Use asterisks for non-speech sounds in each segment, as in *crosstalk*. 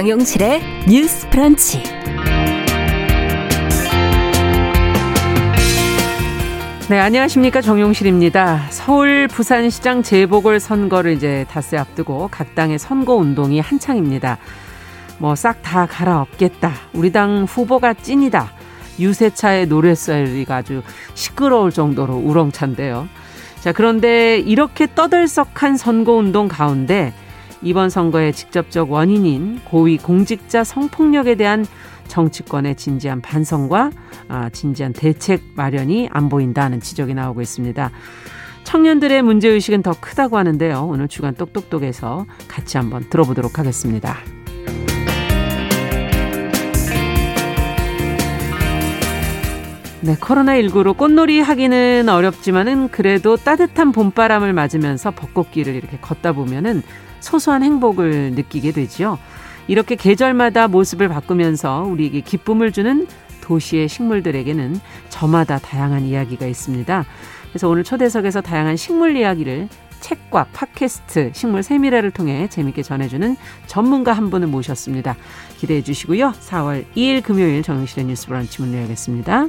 정용실의 뉴스 프런치. 네, 안녕하십니까. 정용실입니다. 서울 부산시장 재보궐 선거를 이제 닷새 앞두고 각 당의 선거 운동이 한창입니다. 뭐 싹 다 갈아엎겠다. 우리 당 후보가 찐이다. 유세차의 노랫소리가 아주 시끄러울 정도로 우렁찬데요. 자, 그런데 이렇게 떠들썩한 선거운동 가운데 이번 선거의 직접적 원인인 고위 공직자 성폭력에 대한 정치권의 진지한 반성과 아, 진지한 대책 마련이 안 보인다는 지적이 나오고 있습니다. 청년들의 문제의식은 더 크다고 하는데요. 오늘 주간 똑똑똑에서 같이 한번 들어보도록 하겠습니다. 네, 코로나19로 꽃놀이 하기는 어렵지만은 그래도 따뜻한 봄바람을 맞으면서 벚꽃길을 이렇게 걷다 보면은 소소한 행복을 느끼게 되지요. 이렇게 계절마다 모습을 바꾸면서 우리에게 기쁨을 주는 도시의 식물들에게는 저마다 다양한 이야기가 있습니다. 그래서 오늘 초대석에서 다양한 식물 이야기를 책과 팟캐스트 식물 세미라를 통해 재밌게 전해주는 전문가 한 분을 모셨습니다. 기대해 주시고요. 4월 2일 금요일 정영실의 뉴스 브런치 문을 열겠습니다.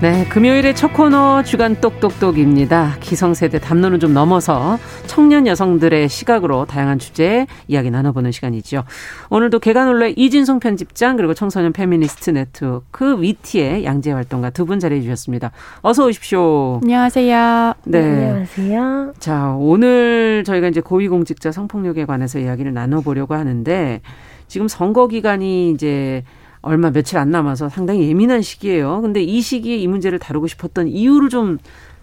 네, 금요일의 첫 코너 주간 똑똑똑입니다. 기성세대 담론은 좀 넘어서 청년 여성들의 시각으로 다양한 주제에 이야기 나눠보는 시간이죠. 오늘도 계간 홀로 이진송 편집장 그리고 청소년 페미니스트 네트워크 위티의 양지혜 활동가 두 분 자리해 주셨습니다. 어서 오십시오. 안녕하세요. 네. 안녕하세요. 자, 오늘 저희가 이제 고위공직자 성폭력에 관해서 이야기를 나눠보려고 하는데 지금 선거 기간이 이제 얼마 며칠 안 남아서 상당히 예민한 시기예요. 근데 이 시기에 이 문제를 다루고 싶었던 이유를 좀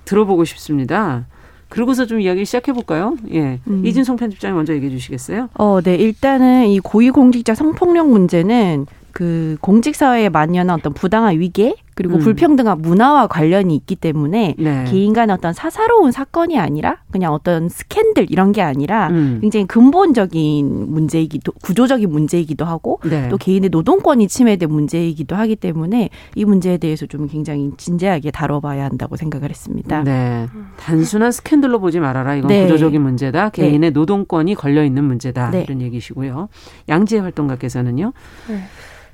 들어보고 싶습니다. 그러고서 좀 이야기 시작해 볼까요? 예. 음. 이진송 편집장이 먼저 얘기해 주시겠어요? 어, 네. 일단은 이 고위공직자 성폭력 문제는 그 공직 사회에 만연한 어떤 부당한 위계 그리고 음. 불평등한 문화와 관련이 있기 때문에 네. 개인 간의 어떤 사사로운 사건이 아니라 그냥 어떤 스캔들 이런 게 아니라 음. 굉장히 근본적인 문제이기도 구조적인 문제이기도 하고 네. 또 개인의 노동권이 침해된 문제이기도 하기 때문에 이 문제에 대해서 좀 굉장히 진지하게 다뤄봐야 한다고 생각을 했습니다. 네. 단순한 스캔들로 보지 말아라. 이건 네. 구조적인 문제다. 네. 개인의 노동권이 걸려 있는 문제다. 네. 이런 얘기시고요. 양지혜 활동가께서는요.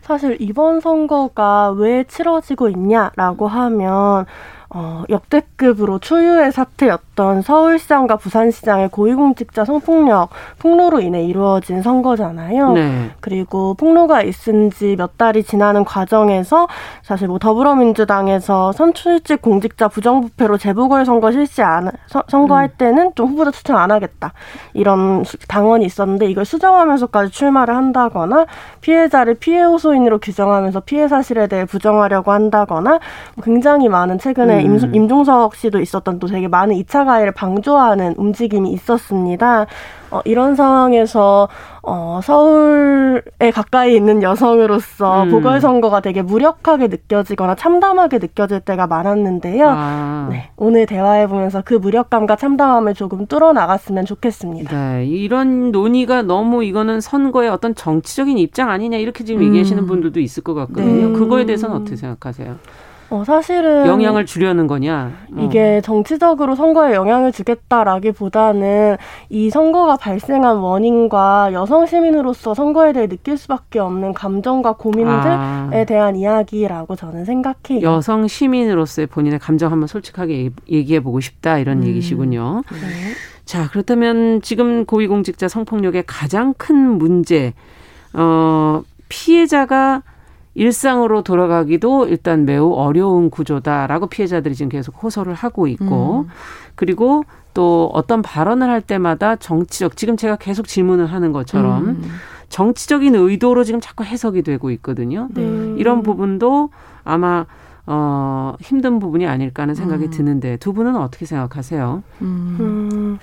네. 사실 이번 선거가 왜 치러지고 있냐라고 하면 어, 역대급으로 초유의 사태였 던 서울시장과 부산시장의 고위공직자 성폭력 폭로로 인해 이루어진 선거잖아요. 네. 그리고 폭로가 있은 지 몇 달이 지나는 과정에서 사실 뭐 더불어민주당에서 선출직 공직자 부정부패로 재보궐 선거 실시 안 서, 선거할 음. 때는 좀 후보자 추천 안 하겠다 이런 당원이 있었는데 이걸 수정하면서까지 출마를 한다거나 피해자를 피해 호소인으로 규정하면서 피해 사실에 대해 부정하려고 한다거나 뭐 굉장히 많은 최근에 임, 음. 임종석 씨도 있었던 또 되게 많은 2차 가해를 방조하는 움직임이 있었습니다. 어, 이런 상황에서 어, 서울에 가까이 있는 여성으로서 음. 보궐선거가 되게 무력하게 느껴지거나 참담하게 느껴질 때가 많았는데요. 아. 네, 오늘 대화해보면서 그 무력감과 참담함을 조금 뚫어나갔으면 좋겠습니다. 네, 이런 논의가 너무 이거는 선거의 어떤 정치적인 입장 아니냐 이렇게 지금 음. 얘기하시는 분들도 있을 것 같거든요. 네. 그거에 대해서는 어떻게 생각하세요? 어, 사실은 영향을 주려는 거냐? 어. 이게 정치적으로 선거에 영향을 주겠다라기보다는 이 선거가 발생한 원인과 여성 시민으로서 선거에 대해 느낄 수밖에 없는 감정과 고민들에 아. 대한 이야기라고 저는 생각해요. 여성 시민으로서의 본인의 감정 한번 솔직하게 얘기해 보고 싶다 이런 음. 얘기시군요. 네. 자, 그렇다면 지금 고위공직자 성폭력의 가장 큰 문제 어 피해자가 일상으로 돌아가기도 일단 매우 어려운 구조다라고 피해자들이 지금 계속 호소를 하고 있고 음. 그리고 또 어떤 발언을 할 때마다 정치적 지금 제가 계속 질문을 하는 것처럼 음. 정치적인 의도로 지금 자꾸 해석이 되고 있거든요. 네. 이런 부분도 아마 어, 힘든 부분이 아닐까 하는 생각이 음. 드는데 두 분은 어떻게 생각하세요? 음.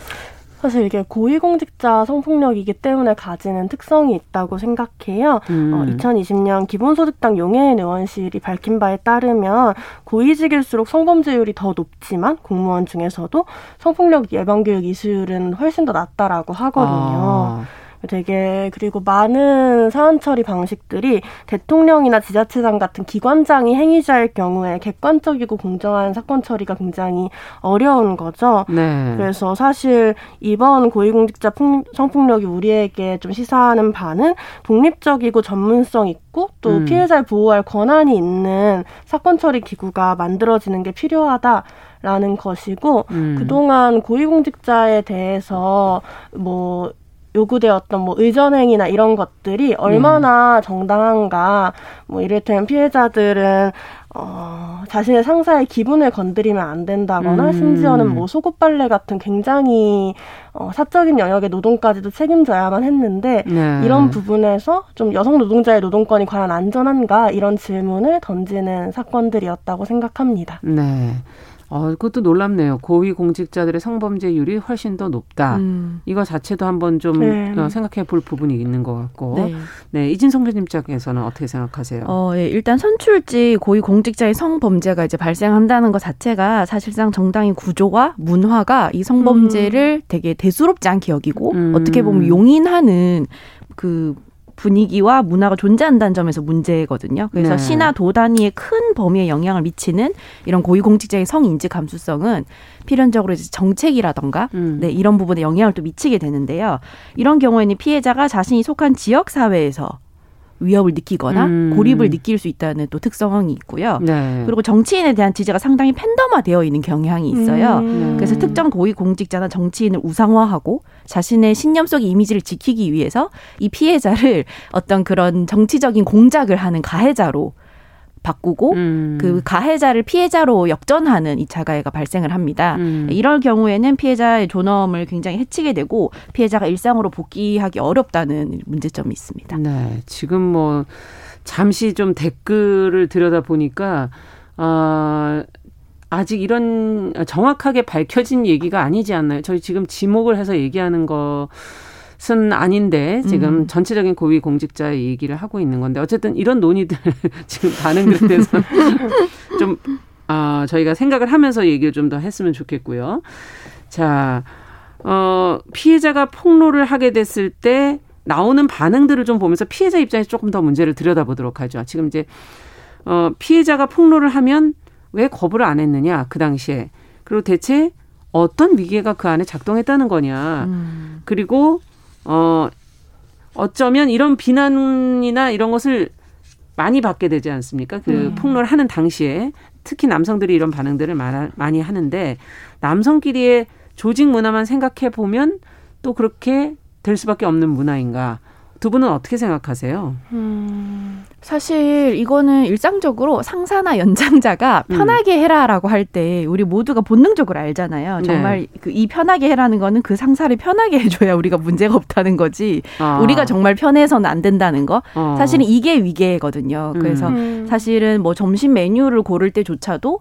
음. 사실 이게 고위공직자 성폭력이기 때문에 가지는 특성이 있다고 생각해요. 음. 어, 2020년 기본소득당 용해인 의원실이 밝힌 바에 따르면 고위직일수록 성범죄율이 더 높지만 공무원 중에서도 성폭력 예방교육 이수율은 훨씬 더 낮다라고 하거든요. 아. 되게 그리고 많은 사안 처리 방식들이 대통령이나 지자체장 같은 기관장이 행위자일 경우에 객관적이고 공정한 사건 처리가 굉장히 어려운 거죠. 네. 그래서 사실 이번 고위공직자 성폭력이 우리에게 좀 시사하는 바는 독립적이고 전문성 있고 또 음. 피해자를 보호할 권한이 있는 사건 처리 기구가 만들어지는 게 필요하다. 라는 것이고 음. 그동안 고위공직자에 대해서 뭐 요구되었던 뭐 의전행위나 이런 것들이 얼마나 음. 정당한가 뭐 이를테면 피해자들은 어, 자신의 상사의 기분을 건드리면 안 된다거나 음. 심지어는 뭐 속옷 빨래 같은 굉장히 어, 사적인 영역의 노동까지도 책임져야만 했는데 네. 이런 부분에서 좀 여성 노동자의 노동권이 과연 안전한가 이런 질문을 던지는 사건들이었다고 생각합니다. 네. 어, 그것도 놀랍네요. 고위 공직자들의 성범죄율이 훨씬 더 높다. 음. 이거 자체도 한번 좀 네. 어, 생각해 볼 부분이 있는 것 같고. 네. 네 이진성 교님께서는 어떻게 생각하세요? 어, 예, 일단 선출직 고위 공직자의 성범죄가 이제 발생한다는 것 자체가 사실상 정당의 구조와 문화가 이 성범죄를 음. 되게 대수롭지 않게 여기고 음. 어떻게 보면 용인하는 그 분위기와 문화가 존재한다는 점에서 문제거든요. 그래서 네. 시나 도 단위의 큰 범위에 영향을 미치는 이런 고위공직자의 성인지 감수성은 필연적으로 이제 정책이라던가 음. 네, 이런 부분에 영향을 또 미치게 되는데요. 이런 경우에는 피해자가 자신이 속한 지역 사회에서 위협을 느끼거나 음. 고립을 느낄 수 있다는 또 특성이 있고요. 네. 그리고 정치인에 대한 지지가 상당히 팬덤화되어 있는 경향이 있어요. 음. 그래서 특정 고위 공직자나 정치인을 우상화하고 자신의 신념 속의 이미지를 지키기 위해서 이 피해자를 어떤 그런 정치적인 공작을 하는 가해자로 바꾸고 음. 그 가해자를 피해자로 역전하는 이차 가해가 발생을 합니다. 음. 이럴 경우에는 피해자의 존엄을 굉장히 해치게 되고 피해자가 일상으로 복귀하기 어렵다는 문제점이 있습니다. 네, 지금 뭐 잠시 좀 댓글을 들여다 보니까 어, 아직 이런 정확하게 밝혀진 얘기가 아니지 않나요? 저희 지금 지목을 해서 얘기하는 거. 것은 아닌데 지금 음. 전체적인 고위 공직자의 얘기를 하고 있는 건데 어쨌든 이런 논의들 *laughs* 지금 반응들에 대해서 *laughs* 좀 아, 저희가 생각을 하면서 얘기를 좀 더 했으면 좋겠고요. 자, 어, 피해자가 폭로를 하게 됐을 때 나오는 반응들을 좀 보면서 피해자 입장에서 조금 더 문제를 들여다보도록 하죠. 지금 이제 어, 피해자가 폭로를 하면 왜 거부를 안 했느냐 그 당시에 그리고 대체 어떤 위계가 그 안에 작동했다는 거냐 음. 그리고 어, 어쩌면 이런 비난이나 이런 것을 많이 받게 되지 않습니까? 그 음. 폭로를 하는 당시에 특히 남성들이 이런 반응들을 많이 하는데 남성끼리의 조직 문화만 생각해 보면 또 그렇게 될 수밖에 없는 문화인가? 두 분은 어떻게 생각하세요? 음, 사실 이거는 일상적으로 상사나 연장자가 음. 편하게 해라라고 할 때 우리 모두가 본능적으로 알잖아요. 네. 정말 네. 그 그이 편하게 해라는 거는 그 상사를 편하게 해줘야 우리가 문제가 없다는 거지. 아. 우리가 정말 편해서는 안 된다는 거. 어. 사실은 이게 위계거든요. 그래서 음. 사실은 뭐 점심 메뉴를 고를 때조차도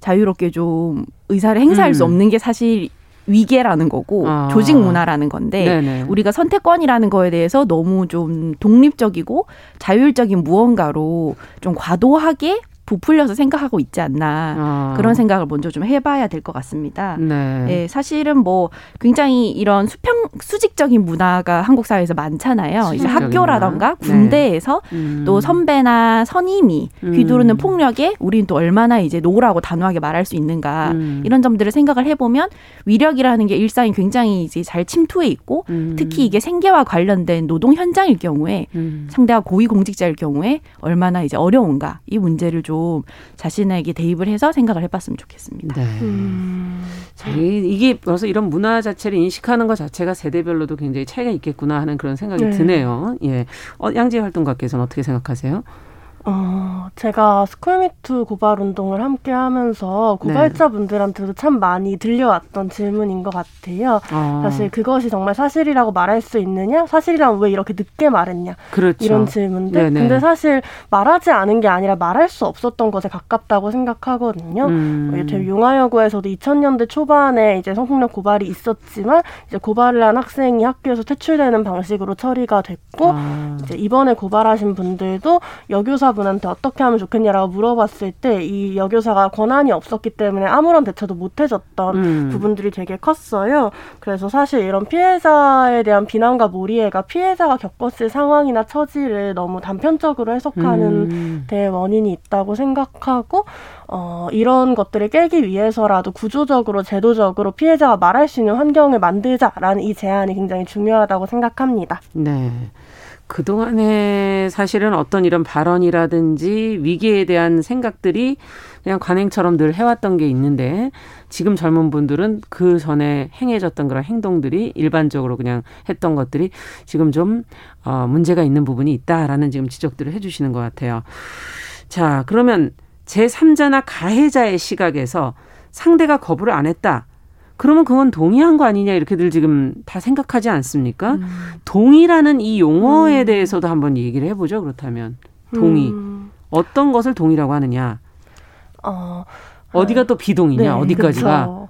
자유롭게 좀 의사를 행사할 음. 수 없는 게 사실 위계라는 거고 아. 조직 문화라는 건데 네네. 우리가 선택권이라는 거에 대해서 너무 좀 독립적이고 자율적인 무언가로 좀 과도하게 부풀려서 생각하고 있지 않나 아. 그런 생각을 먼저 좀 해봐야 될 것 같습니다. 네. 네. 사실은 뭐 굉장히 이런 수평 수직적인 문화가 한국 사회에서 많잖아요. 이제 학교라던가 네. 군대에서 네. 음. 또 선배나 선임이 음. 휘두르는 음. 폭력에 우리는 또 얼마나 이제 no라고 단호하게 말할 수 있는가 음. 이런 점들을 생각을 해보면 위력이라는 게 일상이 굉장히 이제 잘 침투해 있고 음. 특히 이게 생계와 관련된 노동 현장일 경우에 음. 상대가 고위 공직자일 경우에 얼마나 이제 어려운가 이 문제를 좀 자신에게 대입을 해서 생각을 해봤으면 좋겠습니다. 네. 음. 자, 이게 벌써 이런 문화 자체를 인식하는 것 자체가 세대별로도 굉장히 차이가 있겠구나 하는 그런 생각이 네. 드네요. 예. 어, 양지혜 활동가께서는 어떻게 생각하세요? 어, 제가 스쿨미투 고발 운동을 함께 하면서 고발자분들한테도 참 많이 들려왔던 질문인 것 같아요. 어. 사실 그것이 정말 사실이라고 말할 수 있느냐? 사실이라면 왜 이렇게 늦게 말했냐? 그렇죠. 이런 질문들. 네네. 근데 사실 말하지 않은 게 아니라 말할 수 없었던 것에 가깝다고 생각하거든요. 음. 용화여고에서도 2000년대 초반에 이제 성폭력 고발이 있었지만 이제 고발을 한 학생이 학교에서 퇴출되는 방식으로 처리가 됐고 아. 이제 이번에 고발하신 분들도 여교사 여교사분한테 어떻게 하면 좋겠냐라고 물어봤을 때 이 여교사가 권한이 없었기 때문에 아무런 대처도 못 해줬던 음. 부분들이 되게 컸어요. 그래서 사실 이런 피해자에 대한 비난과 몰이해가 피해자가 겪었을 상황이나 처지를 너무 단편적으로 해석하는 음. 데 원인이 있다고 생각하고 어, 이런 것들을 깨기 위해서라도 구조적으로 제도적으로 피해자가 말할 수 있는 환경을 만들자라는 이 제안이 굉장히 중요하다고 생각합니다. 네. 그동안에 사실은 어떤 이런 발언이라든지 위기에 대한 생각들이 그냥 관행처럼 늘 해왔던 게 있는데 지금 젊은 분들은 그 전에 행해졌던 그런 행동들이 일반적으로 그냥 했던 것들이 지금 좀 어, 문제가 있는 부분이 있다라는 지금 지적들을 해주시는 것 같아요. 자, 그러면 제3자나 가해자의 시각에서 상대가 거부를 안 했다. 그러면 그건 동의한 거 아니냐 이렇게들 지금 다 생각하지 않습니까? 음. 동의라는 이 용어에 음. 대해서도 한번 얘기를 해보죠. 그렇다면 동의 음. 어떤 것을 동의라고 하느냐? 어, 어디가 또 비동이냐 네, 어디까지가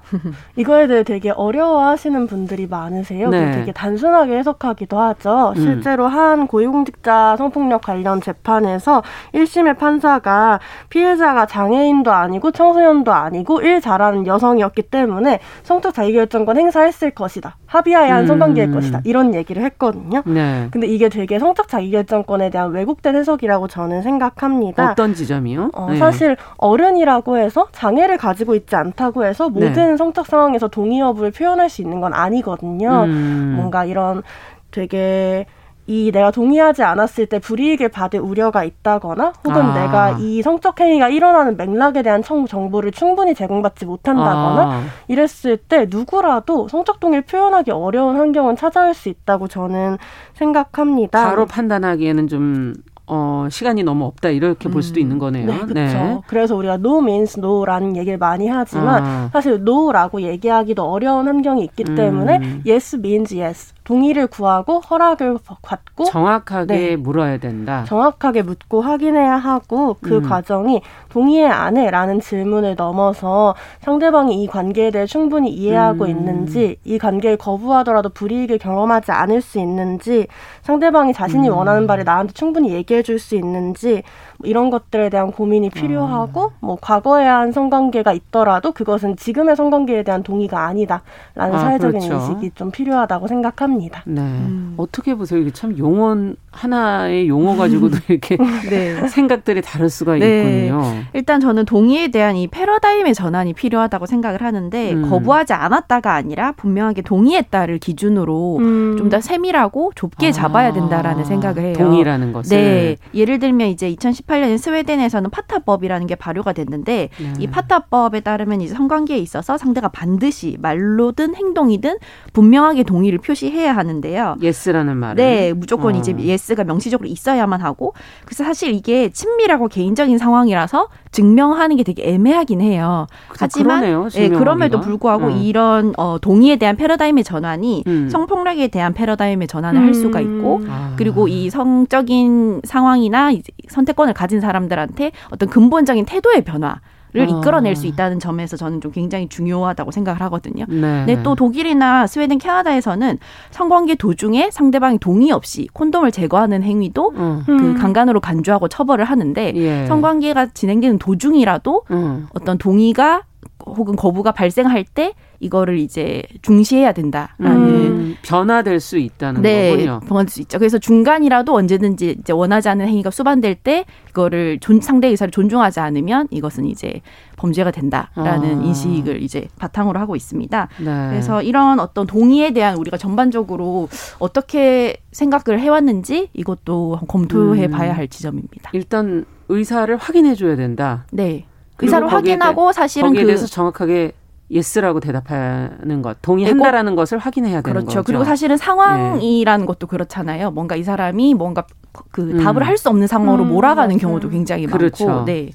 이거에 대해 되게 어려워하시는 분들이 많으세요. 네. 되게 단순하게 해석하기도 하죠. 음. 실제로 한 고위공직자 성폭력 관련 재판에서 1심의 판사가 피해자가 장애인도 아니고 청소년도 아니고 일 잘하는 여성이었기 때문에 성적 자기결정권 행사했을 것이다. 합의하에 한 음. 성관계일 것이다. 이런 얘기를 했거든요. 네. 근데 이게 되게 성적 자기결정권에 대한 왜곡된 해석이라고 저는 생각합니다. 어떤 지점이요? 어, 네. 사실 어른이라고 해서 장애를 가지고 있지 않다고 해서 모든 네. 성적 상황에서 동의 여부를 표현할 수 있는 건 아니거든요. 음. 뭔가 이런 되게 이 내가 동의하지 않았을 때 불이익을 받을 우려가 있다거나 혹은 아. 내가 이 성적 행위가 일어나는 맥락에 대한 청, 정보를 충분히 제공받지 못한다거나 아. 이랬을 때 누구라도 성적 동의를 표현하기 어려운 환경은 찾아올 수 있다고 저는 생각합니다. 바로 판단하기에는 좀 어, 시간이 너무 없다 이렇게 볼 수도 음. 있는 거네요. 네, 그렇죠. 네. 그래서 우리가 no means no라는 얘기를 많이 하지만 아. 사실 no라고 얘기하기도 어려운 환경이 있기 때문에 음. yes means yes. 동의를 구하고 허락을 받고 정확하게 네. 물어야 된다. 정확하게 묻고 확인해야 하고 그 음. 과정이 동의해 안 해라는 질문을 넘어서 상대방이 이 관계에 대해 충분히 이해하고 음. 있는지 이 관계를 거부하더라도 불이익을 경험하지 않을 수 있는지 상대방이 자신이 음. 원하는 바를 나한테 충분히 얘기해 줄 수 있는지 뭐 이런 것들에 대한 고민이 필요하고 어. 뭐 과거에 한 성관계가 있더라도 그것은 지금의 성관계에 대한 동의가 아니다라는 아, 사회적인 그렇죠. 인식이 좀 필요하다고 생각합니다. 네. 음. 어떻게 보세요? 이게 참 용어 하나의 용어 가지고도 *laughs* 이렇게 네. 생각들이 다를 수가 네. 있군요. 일단 저는 동의에 대한 이 패러다임의 전환이 필요하다고 생각을 하는데 음. 거부하지 않았다가 아니라 분명하게 동의했다를 기준으로 음. 좀더 세밀하고 좁게 아. 잡아야 된다라는 생각을 해요. 동의라는 것을. 네. 예를 들면 이제 2010 2018년 스웨덴에서는 파타법이라는 게 발효가 됐는데 네. 이 파타법에 따르면 이제 성관계에 있어서 상대가 반드시 말로든 행동이든 분명하게 동의를 표시해야 하는데요. yes라는 말은 네, 무조건 어. 이제 yes가 명시적으로 있어야만 하고 그래서 사실 이게 친밀하고 개인적인 상황이라서 증명하는 게 되게 애매하긴 해요. 하지만 그러네요, 예, 그럼에도 불구하고 네. 이런 어, 동의에 대한 패러다임의 전환이 음. 성폭력에 대한 패러다임의 전환을 음. 할 수가 있고 아. 그리고 이 성적인 상황이나 선택권을 가진 사람들한테 어떤 근본적인 태도의 변화 를 어. 이끌어낼 수 있다는 점에서 저는 좀 굉장히 중요하다고 생각을 하거든요. 네. 근데 또 독일이나 스웨덴, 캐나다에서는 성관계 도중에 상대방이 동의 없이 콘돔을 제거하는 행위도 음. 그 강간으로 간주하고 처벌을 하는데 예. 성관계가 진행되는 도중이라도 음. 어떤 동의가 혹은 거부가 발생할 때 이거를 이제 중시해야 된다라는 음, 변화될 수 있다는 네, 거군요. 변화될 수 있죠. 그래서 중간이라도 언제든지 이제 원하지 않는 행위가 수반될 때 이거를 존, 상대 의사를 존중하지 않으면 이것은 이제 범죄가 된다라는 아. 인식을 이제 바탕으로 하고 있습니다. 네. 그래서 이런 어떤 동의에 대한 우리가 전반적으로 어떻게 생각을 해왔는지 이것도 검토해 음. 봐야 할 지점입니다. 일단 의사를 확인해 줘야 된다. 네. 의사를 확인하고 사실은 거기에 그 대해서 정확하게 yes라고 대답하는 것, 동의한다라는 것을 확인해야 되는 그렇죠. 거죠. 그리고 사실은 상황이라는 네. 것도 그렇잖아요. 뭔가 이 사람이 뭔가 그 음. 답을 할 수 없는 상황으로 음, 몰아가는 맞아요. 경우도 굉장히 그렇죠. 많고. 네.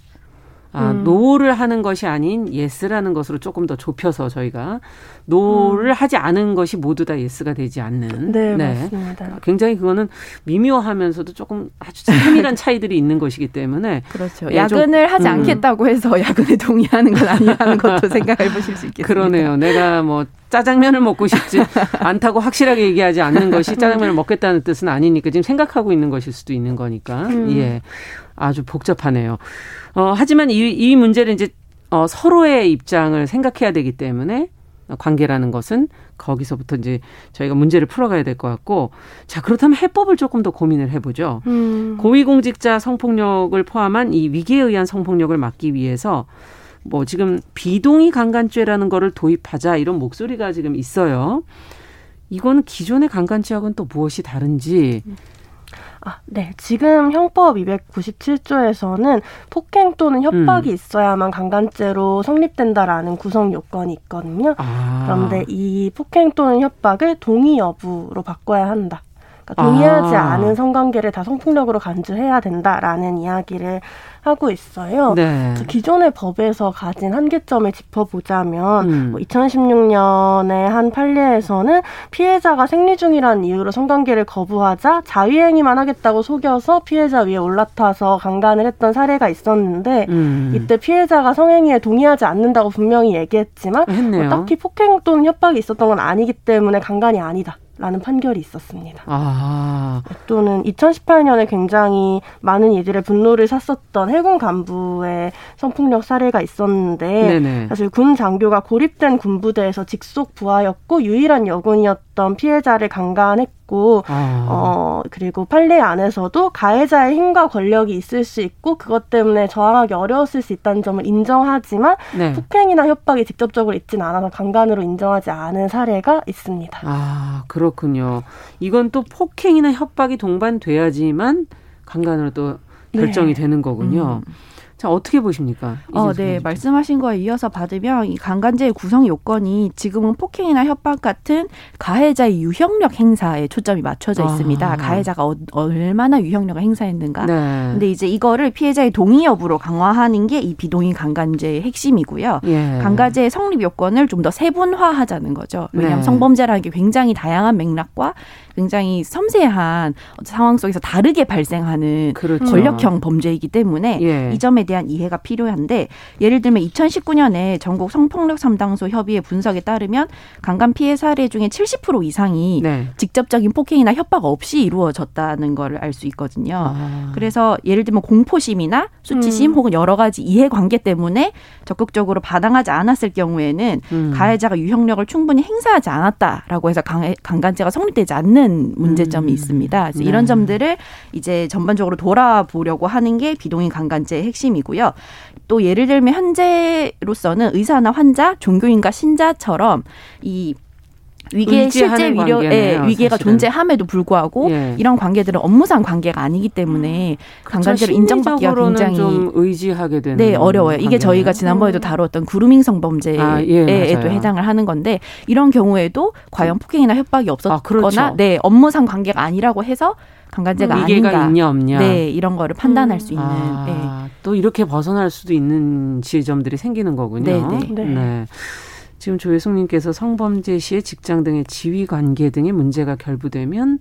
아, 음. no를 하는 것이 아닌 yes라는 것으로 조금 더 좁혀서 저희가 no를 음. 하지 않은 것이 모두 다 yes가 되지 않는. 네, 네. 맞습니다. 굉장히 그거는 미묘하면서도 조금 아주 세밀한 *laughs* 차이들이 있는 것이기 때문에. 그렇죠. 예, 야근을 좀, 하지 음. 않겠다고 해서 *laughs* 야근에 동의하는 건 아니라는 것도 *laughs* 생각해 보실 수 있겠습니다. 그러네요. 내가 뭐 짜장면을 먹고 싶지 않다고 확실하게 얘기하지 않는 것이 짜장면을 먹겠다는 뜻은 아니니까 지금 생각하고 있는 것일 수도 있는 거니까. 음. 예. 아주 복잡하네요. 어, 하지만 이, 이 문제를 이제 어, 서로의 입장을 생각해야 되기 때문에 관계라는 것은 거기서부터 이제 저희가 문제를 풀어가야 될 것 같고 자 그렇다면 해법을 조금 더 고민을 해보죠. 음. 고위공직자 성폭력을 포함한 이 위기에 의한 성폭력을 막기 위해서 뭐 지금 비동의 강간죄라는 거를 도입하자 이런 목소리가 지금 있어요. 이거는 기존의 강간죄하고는 또 무엇이 다른지 아, 네. 지금 형법 297조에서는 폭행 또는 협박이 음. 있어야만 강간죄로 성립된다라는 구성 요건이 있거든요. 아. 그런데 이 폭행 또는 협박을 동의 여부로 바꿔야 한다. 그러니까 동의하지 아. 않은 성관계를 다 성폭력으로 간주해야 된다라는 이야기를 하고 있어요. 네. 기존의 법에서 가진 한계점을 짚어보자면 음. 뭐 2016년에 한 판례에서는 피해자가 생리 중이라는 이유로 성관계를 거부하자 자위행위만 하겠다고 속여서 피해자 위에 올라타서 강간을 했던 사례가 있었는데 음. 이때 피해자가 성행위에 동의하지 않는다고 분명히 얘기했지만 뭐 딱히 폭행 또는 협박이 있었던 건 아니기 때문에 강간이 아니다. 라는 판결이 있었습니다. 아. 또는 2018년에 굉장히 많은 이들의 분노를 샀었던 해군 간부의 성폭력 사례가 있었는데 네네. 사실 군 장교가 고립된 군부대에서 직속 부하였고 유일한 여군이었던 피해자를 강간했고 아. 어 그리고 판례 안에서도 가해자의 힘과 권력이 있을 수 있고 그것 때문에 저항하기 어려웠을 수 있다는 점을 인정하지만 네. 폭행이나 협박이 직접적으로 있지는 않아서 강간으로 인정하지 않은 사례가 있습니다. 아 그렇군요. 이건 또 폭행이나 협박이 동반돼야지만 강간으로 또 결정이 네. 되는 거군요. 음. 자, 어떻게 보십니까? 어, 네. 말씀하신 거에 이어서 받으면 이 강간죄의 구성 요건이 지금은 폭행이나 협박 같은 가해자의 유형력 행사에 초점이 맞춰져 있습니다. 아. 가해자가 어, 얼마나 유형력을 행사했는가. 네. 근데 이제 이거를 피해자의 동의 여부로 강화하는 게 이 비동의 강간죄의 핵심이고요. 예. 강간죄의 성립 요건을 좀 더 세분화하자는 거죠. 왜냐하면 네. 성범죄라는 게 굉장히 다양한 맥락과 굉장히 섬세한 상황 속에서 다르게 발생하는 그렇죠. 권력형 범죄이기 때문에 예. 이 점에 대한 이해가 필요한데 예를 들면 2019년에 전국 성폭력 삼당소 협의회 분석에 따르면 강간 피해 사례 중에 70% 이상이 네. 직접적인 폭행이나 협박 없이 이루어졌다는 걸 알 수 있거든요. 아. 그래서 예를 들면 공포심이나 수치심 음. 혹은 여러 가지 이해관계 때문에 적극적으로 반항하지 않았을 경우에는 음. 가해자가 유형력을 충분히 행사하지 않았다라고 해서 강간죄가 성립되지 않는 않는 문제점이 음. 있습니다. 그래서 네. 이런 점들을 이제 전반적으로 돌아보려고 하는 게 비동의 강간죄의 핵심이고요. 또 예를 들면 현재로서는 의사나 환자, 종교인과 신자처럼 이 위계 실제 위력, 예, 위계가 사실은. 존재함에도 불구하고 예. 이런 관계들은 업무상 관계가 아니기 때문에 강간죄를 인정받기가 굉장히 좀 의지하게 되는 네 어려워요. 이게 저희가 지난번에도 다루었던 그루밍 성범죄에도 아, 예, 해당을 하는 건데 이런 경우에도 과연 폭행이나 협박이 없었거나 아, 그렇죠. 네 업무상 관계가 아니라고 해서 강간죄가 위계가 아닌가. 있냐 없냐. 네, 이런 거를 판단할 음. 수 있는. 아, 네. 또 이렇게 벗어날 수도 있는 지점들이 생기는 거군요. 네, 네. 네. 네. 지금 조혜숙님께서 성범죄 시에 직장 등의 지위 관계 등의 문제가 결부되면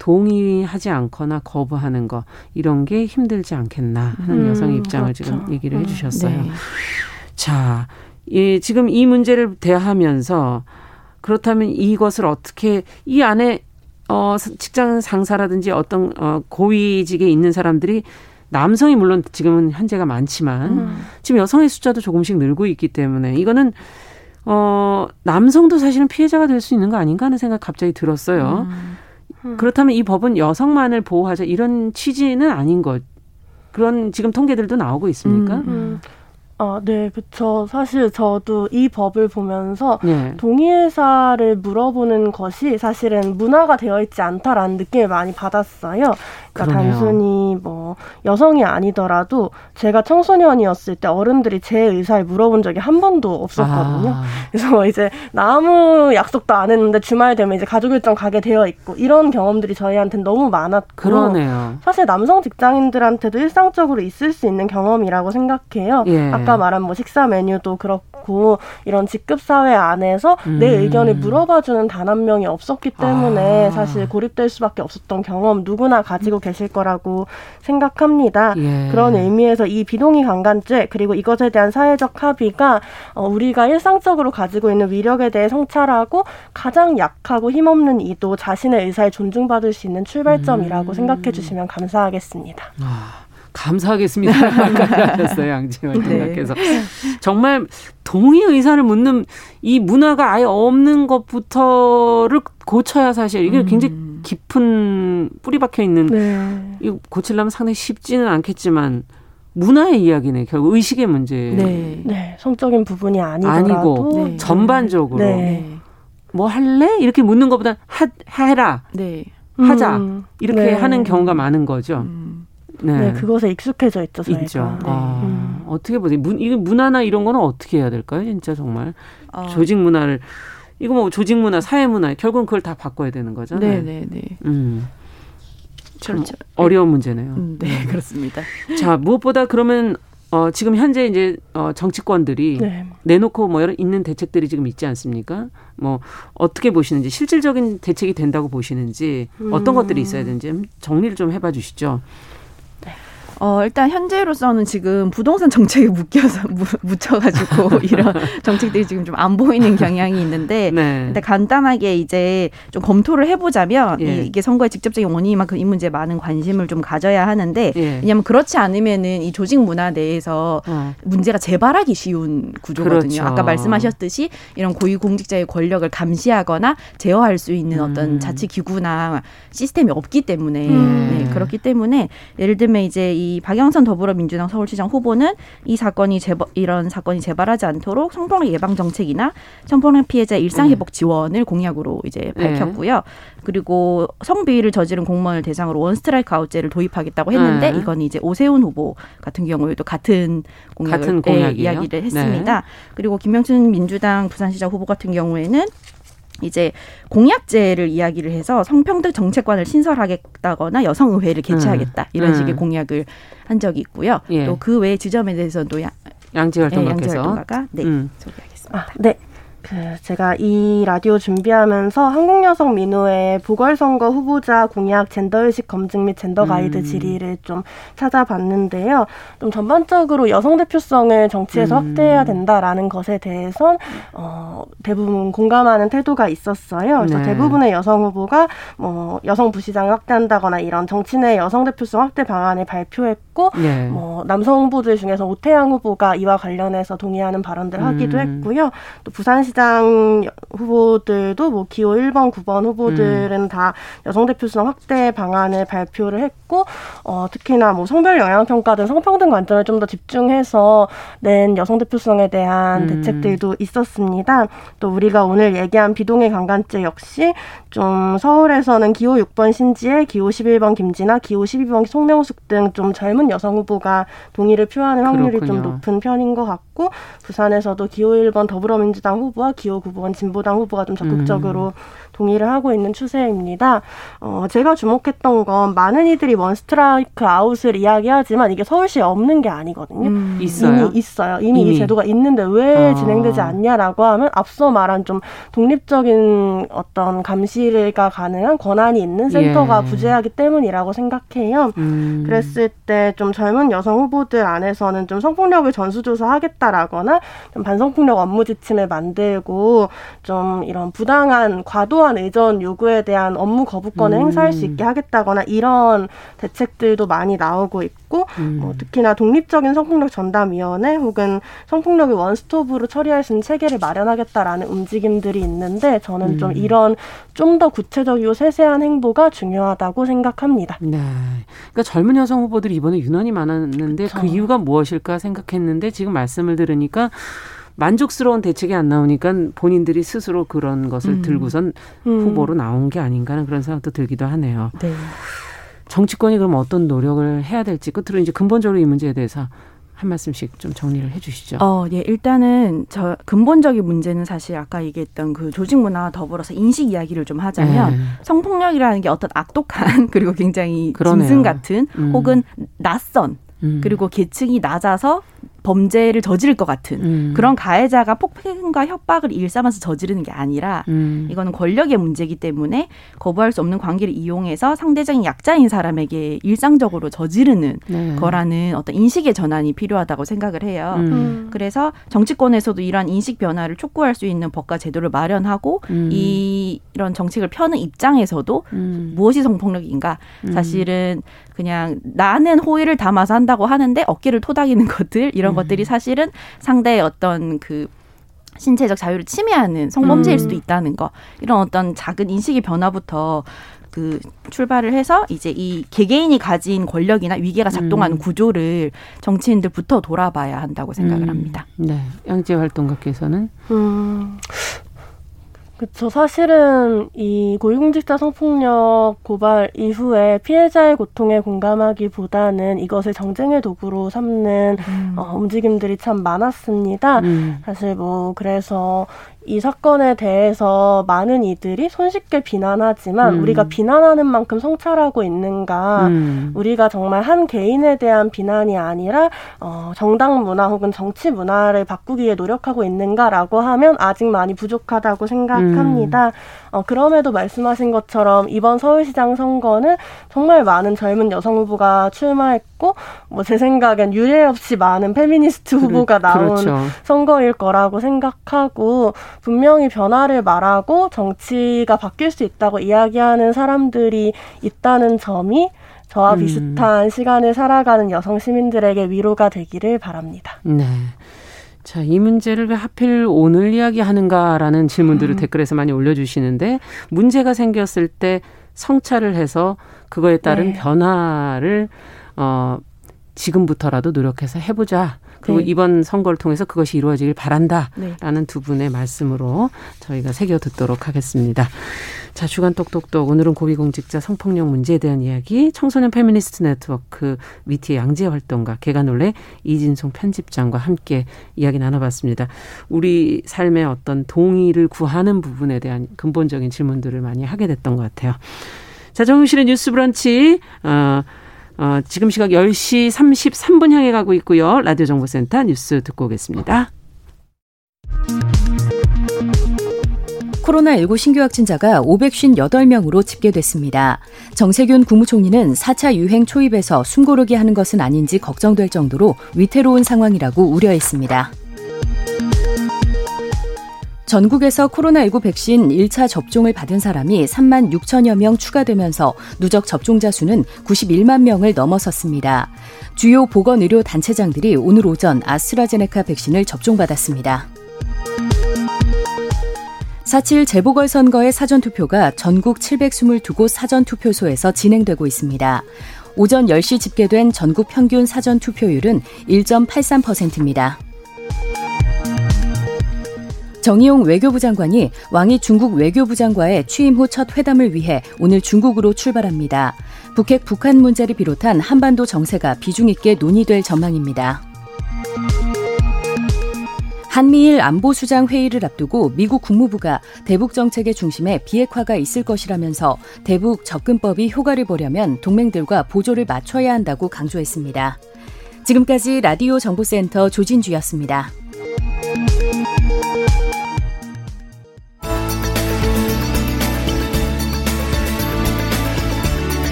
동의하지 않거나 거부하는 거 이런 게 힘들지 않겠나 하는 음, 여성의 입장을 그렇죠. 지금 얘기를 해주셨어요. 네. 자, 예, 지금 이 문제를 대하면서 그렇다면 이것을 어떻게 이 안에 어 직장 상사라든지 어떤 어 고위직에 있는 사람들이 남성이 물론 지금은 현재가 많지만 음. 지금 여성의 숫자도 조금씩 늘고 있기 때문에 이거는 어, 남성도 사실은 피해자가 될 수 있는 거 아닌가 하는 생각 갑자기 들었어요. 음. 음. 그렇다면 이 법은 여성만을 보호하자 이런 취지는 아닌 것. 그런 지금 통계들도 나오고 있습니까? 음. 음. 아, 네, 그쵸. 사실 저도 이 법을 보면서 네. 동의의사를 물어보는 것이 사실은 문화가 되어 있지 않다라는 느낌을 많이 받았어요. 그러니까 그러네요. 단순히 뭐 어, 여성이 아니더라도 제가 청소년이었을 때 어른들이 제 의사를 물어본 적이 한 번도 없었거든요. 아. 그래서 이제 나 아무 약속도 안 했는데 주말 되면 이제 가족 일정 가게 되어 있고 이런 경험들이 저희한테는 너무 많았고 그러네요. 사실 남성 직장인들한테도 일상적으로 있을 수 있는 경험이라고 생각해요. 예. 아까 말한 뭐 식사 메뉴도 그렇고 이런 직급 사회 안에서 음. 내 의견을 물어봐주는 단 한 명이 없었기 때문에 아. 사실 고립될 수밖에 없었던 경험 누구나 가지고 계실 거라고 생각합니다. 예. 그런 의미에서 이 비동의 강간죄 그리고 이것에 대한 사회적 합의가 어, 우리가 일상적으로 가지고 있는 위력에 대해 성찰하고 가장 약하고 힘없는 이도 자신의 의사에 존중받을 수 있는 출발점이라고 음. 생각해 주시면 감사하겠습니다. 아. 감사하겠습니다. *laughs* 하셨어요 양지원 장관께서 네. 정말 동의 의사를 묻는 이 문화가 아예 없는 것부터를 고쳐야 사실 이게 음. 굉장히 깊은 뿌리 박혀 있는 네. 이 고치려면 상당히 쉽지는 않겠지만 문화의 이야기네 결국 의식의 문제. 네. 네. 성적인 부분이 아니더라도 아니고 네. 전반적으로 네. 뭐 할래 이렇게 묻는 것보다 하, 해라. 네. 하자 음. 이렇게 네. 하는 경우가 많은 거죠. 음. 네. 네. 그것에 익숙해져 있죠, 저희가. 있죠. 네. 아, 음. 어떻게 보세요? 문, 이거 문화나 이런 거는 어떻게 해야 될까요? 진짜 정말 어. 조직 문화를 이거 뭐 조직 문화, 사회 문화 결국은 그걸 다 바꿔야 되는 거잖아요. 네, 네, 네. 음. 참 그렇죠. 어려운 문제네요. 음, 네, 그렇습니다. 자, 무엇보다 그러면 어, 지금 현재 이제 어, 정치권들이 네. 내놓고 뭐 여러 있는 대책들이 지금 있지 않습니까? 뭐 어떻게 보시는지 실질적인 대책이 된다고 보시는지 어떤 음. 것들이 있어야 되는지 정리를 좀 해봐 주시죠. 어, 일단 현재로서는 지금 부동산 정책에 묶여서 묻혀가지고 *laughs* 이런 정책들이 지금 좀 안 보이는 경향이 있는데, 네. 근데 간단하게 이제 좀 검토를 해보자면 예. 이게 선거의 직접적인 원인만큼 이 문제에 많은 관심을 좀 가져야 하는데, 예. 왜냐하면 그렇지 않으면은 이 조직 문화 내에서 어. 문제가 재발하기 쉬운 구조거든요. 그렇죠. 아까 말씀하셨듯이 이런 고위공직자의 권력을 감시하거나 제어할 수 있는 음. 어떤 자치 기구나 시스템이 없기 때문에 음. 네, 그렇기 때문에 예를 들면 이제 이 박영선 더불어민주당 서울시장 후보는 이 사건이 재발, 이런 사건이 재발하지 않도록 성폭력 예방 정책이나 성폭력 피해자 일상 회복 지원을 공약으로 이제 네. 밝혔고요. 네. 그리고 성비위를 저지른 공무원을 대상으로 원스트라이크 아웃제를 도입하겠다고 했는데 네. 이건 이제 오세훈 후보 같은 경우에도 같은 공약을 같은 예, 이야기를 했습니다. 네. 그리고 김명춘 민주당 부산시장 후보 같은 경우에는 이제 공약제를 이야기를 해서 성평등 정책관을 신설하겠다거나 여성의회를 개최하겠다 음. 이런 식의 음. 공약을 한 적이 있고요. 예. 또그 외 지점에 대해서도 양, 양지 활동가께서 예, 양지 네 음. 소개하겠습니다. 아, 네. 그 제가 이 라디오 준비하면서 한국 여성 민우의 보궐선거 후보자 공약 젠더의식 검증 및 젠더 가이드 음. 질의를 좀 찾아봤는데요. 좀 전반적으로 여성 대표성을 정치에서 음. 확대해야 된다라는 것에 대해선 어, 대부분 공감하는 태도가 있었어요. 그래서 네. 대부분의 여성 후보가 뭐 여성 부시장을 확대한다거나 이런 정치 내 여성 대표성 확대 방안을 발표했고 네. 뭐 남성 후보들 중에서 오태양 후보가 이와 관련해서 동의하는 발언들 을 하기도 음. 했고요. 또 부산시 시장 후보들도 뭐 기호 1번, 9번 후보들은 음. 다 여성 대표성 확대 방안을 발표를 했고 어, 특히나 뭐 성별 영향 평가 등 성평등 관점을 좀 더 집중해서 낸 여성 대표성에 대한 음. 대책들도 있었습니다. 또 우리가 오늘 얘기한 비동의 강간죄 역시 좀 서울에서는 기호 6번 신지혜, 기호 11번 김진아, 기호 12번 송명숙 등 좀 젊은 여성 후보가 동의를 표하는 확률이 그렇군요. 좀 높은 편인 것 같고 부산에서도 기호 1번 더불어민주당 후보 와 기호 9번 진보당 후보가 좀 적극적으로 음. 동의를 하고 있는 추세입니다. 어, 제가 주목했던 건 많은 이들이 원스트라이크 아웃을 이야기하지만 이게 서울시에 없는 게 아니거든요. 음. 있어요? 이미 있어요. 이미, 이미. 이 제도가 있는데 왜 아. 진행되지 않냐라고 하면 앞서 말한 좀 독립적인 어떤 감시가 가능한 권한이 있는 센터가 예. 부재하기 때문이라고 생각해요. 음. 그랬을 때 좀 젊은 여성 후보들 안에서는 좀 성폭력을 전수조사하겠다라거나 좀 반성폭력 업무 지침을 만들고 좀 이런 부당한 과도한 과도한 의전 요구에 대한 업무 거부권을 음. 행사할 수 있게 하겠다거나 이런 대책들도 많이 나오고 있고 음. 뭐 특히나 독립적인 성폭력 전담위원회 혹은 성폭력을 원스톱으로 처리할 수 있는 체계를 마련하겠다라는 움직임들이 있는데 저는 음. 좀 이런 좀 더 구체적이고 세세한 행보가 중요하다고 생각합니다. 네. 그러니까 젊은 여성 후보들이 이번에 유난히 많았는데 그렇죠. 그 이유가 무엇일까 생각했는데 지금 말씀을 들으니까 만족스러운 대책이 안 나오니까 본인들이 스스로 그런 것을 음. 들고선 음. 후보로 나온 게 아닌가 하는 그런 생각도 들기도 하네요. 네. 정치권이 그럼 어떤 노력을 해야 될지 끝으로 이제 근본적으로 이 문제에 대해서 한 말씀씩 좀 정리를 해 주시죠. 어, 예. 일단은 저 근본적인 문제는 사실 아까 얘기했던 그 조직 문화와 더불어서 인식 이야기를 좀 하자면 네. 성폭력이라는 게 어떤 악독한 *laughs* 그리고 굉장히 짐승 같은 음. 혹은 낯선 음. 그리고 계층이 낮아서 범죄를 저지를 것 같은 음. 그런 가해자가 폭행과 협박을 일삼아서 저지르는 게 아니라 음. 이거는 권력의 문제이기 때문에 거부할 수 없는 관계를 이용해서 상대적인 약자인 사람에게 일상적으로 저지르는 네. 거라는 어떤 인식의 전환이 필요하다고 생각을 해요. 음. 음. 그래서 정치권에서도 이러한 인식 변화를 촉구할 수 있는 법과 제도를 마련하고 음. 이 이런 정책을 펴는 입장에서도 음. 무엇이 성폭력인가 사실은 그냥 나는 호의를 담아서 한다고 하는데 어깨를 토닥이는 *laughs* 것들 이런 것들이 사실은 상대의 어떤 그 신체적 자유를 침해하는 성범죄일 음. 수도 있다는 거 이런 어떤 작은 인식의 변화부터 그 출발을 해서 이제 이 개개인이 가진 권력이나 위계가 작동하는 음. 구조를 정치인들부터 돌아봐야 한다고 생각을 음. 합니다. 네, 양재 활동가께서는 음, 그쵸. 사실은 이 고위공직자 성폭력 고발 이후에 피해자의 고통에 공감하기보다는 이것을 정쟁의 도구로 삼는 음. 어, 움직임들이 참 많았습니다. 음. 사실 뭐 그래서 이 사건에 대해서 많은 이들이 손쉽게 비난하지만 음. 우리가 비난하는 만큼 성찰하고 있는가 음. 우리가 정말 한 개인에 대한 비난이 아니라 어, 정당 문화 혹은 정치 문화를 바꾸기에 노력하고 있는가라고 하면 아직 많이 부족하다고 생각합니다. 음. 어, 그럼에도 말씀하신 것처럼 이번 서울시장 선거는 정말 많은 젊은 여성 후보가 출마했고 뭐 제 생각엔 유례 없이 많은 페미니스트 후보가 나온 그렇죠. 선거일 거라고 생각하고 분명히 변화를 말하고 정치가 바뀔 수 있다고 이야기하는 사람들이 있다는 점이 저와 음. 비슷한 시간을 살아가는 여성 시민들에게 위로가 되기를 바랍니다. 네. 자, 이 문제를 왜 하필 오늘 이야기하는가라는 질문들을 음. 댓글에서 많이 올려주시는데 문제가 생겼을 때 성찰을 해서 그거에 따른 네. 변화를 어 지금부터라도 노력해서 해보자. 그리고 네. 이번 선거를 통해서 그것이 이루어지길 바란다라는 네. 두 분의 말씀으로 저희가 새겨 듣도록 하겠습니다. 자, 주간 똑똑똑 오늘은 고위공직자 성폭력 문제에 대한 이야기 청소년 페미니스트 네트워크 위티의 양재 활동가 개관올레 이진송 편집장과 함께 이야기 나눠봤습니다. 우리 삶의 어떤 동의를 구하는 부분에 대한 근본적인 질문들을 많이 하게 됐던 것 같아요. 자, 정우실의 뉴스 브런치 어 어, 지금 시각 10시 33분 향해 가고 있고요. 라디오 정보센터 뉴스 듣고 오겠습니다. 코로나19 신규 확진자가 558명으로 집계됐습니다. 정세균 국무총리는 4차 유행 초입에서 숨고르기 하는 것은 아닌지 걱정될 정도로 위태로운 상황이라고 우려했습니다. 전국에서 코로나19 백신 1차 접종을 받은 사람이 3만 6천여 명 추가되면서 누적 접종자 수는 91만 명을 넘어섰습니다. 주요 보건의료 단체장들이 오늘 오전 아스트라제네카 백신을 접종받았습니다. 4.7 재보궐선거의 사전투표가 전국 722곳 사전투표소에서 진행되고 있습니다. 오전 10시 집계된 전국 평균 사전투표율은 1.83%입니다. 정의용 외교부 장관이 왕이 중국 외교부 장과의 취임 후 첫 회담을 위해 오늘 중국으로 출발합니다. 북핵 북한 문제를 비롯한 한반도 정세가 비중 있게 논의될 전망입니다. 한미일 안보수장 회의를 앞두고 미국 국무부가 대북 정책의 중심에 비핵화가 있을 것이라면서 대북 접근법이 효과를 보려면 동맹들과 보조를 맞춰야 한다고 강조했습니다. 지금까지 라디오 정보센터 조진주였습니다.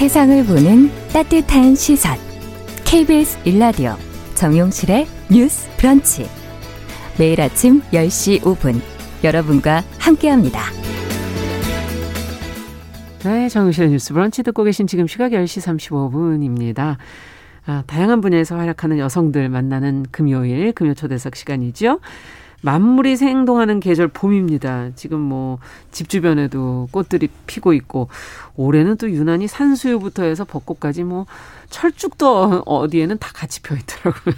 세상을 보는 따뜻한 시선. KBS 일라디오 정용실의 뉴스 브런치. 매일 아침 10시 5분 여러분과 함께합니다. 네, 정용실의 뉴스 브런치 듣고 계신 지금 시각 10시 35분입니다. 아, 다양한 분야에서 활약하는 여성들 만나는 금요일 금요 초대석 시간이죠. 만물이 생동하는 계절 봄입니다. 지금 뭐 집 주변에도 꽃들이 피고 있고 올해는 또 유난히 산수유부터 해서 벚꽃까지 뭐 철쭉도 어디에는 다 같이 펴 있더라고요.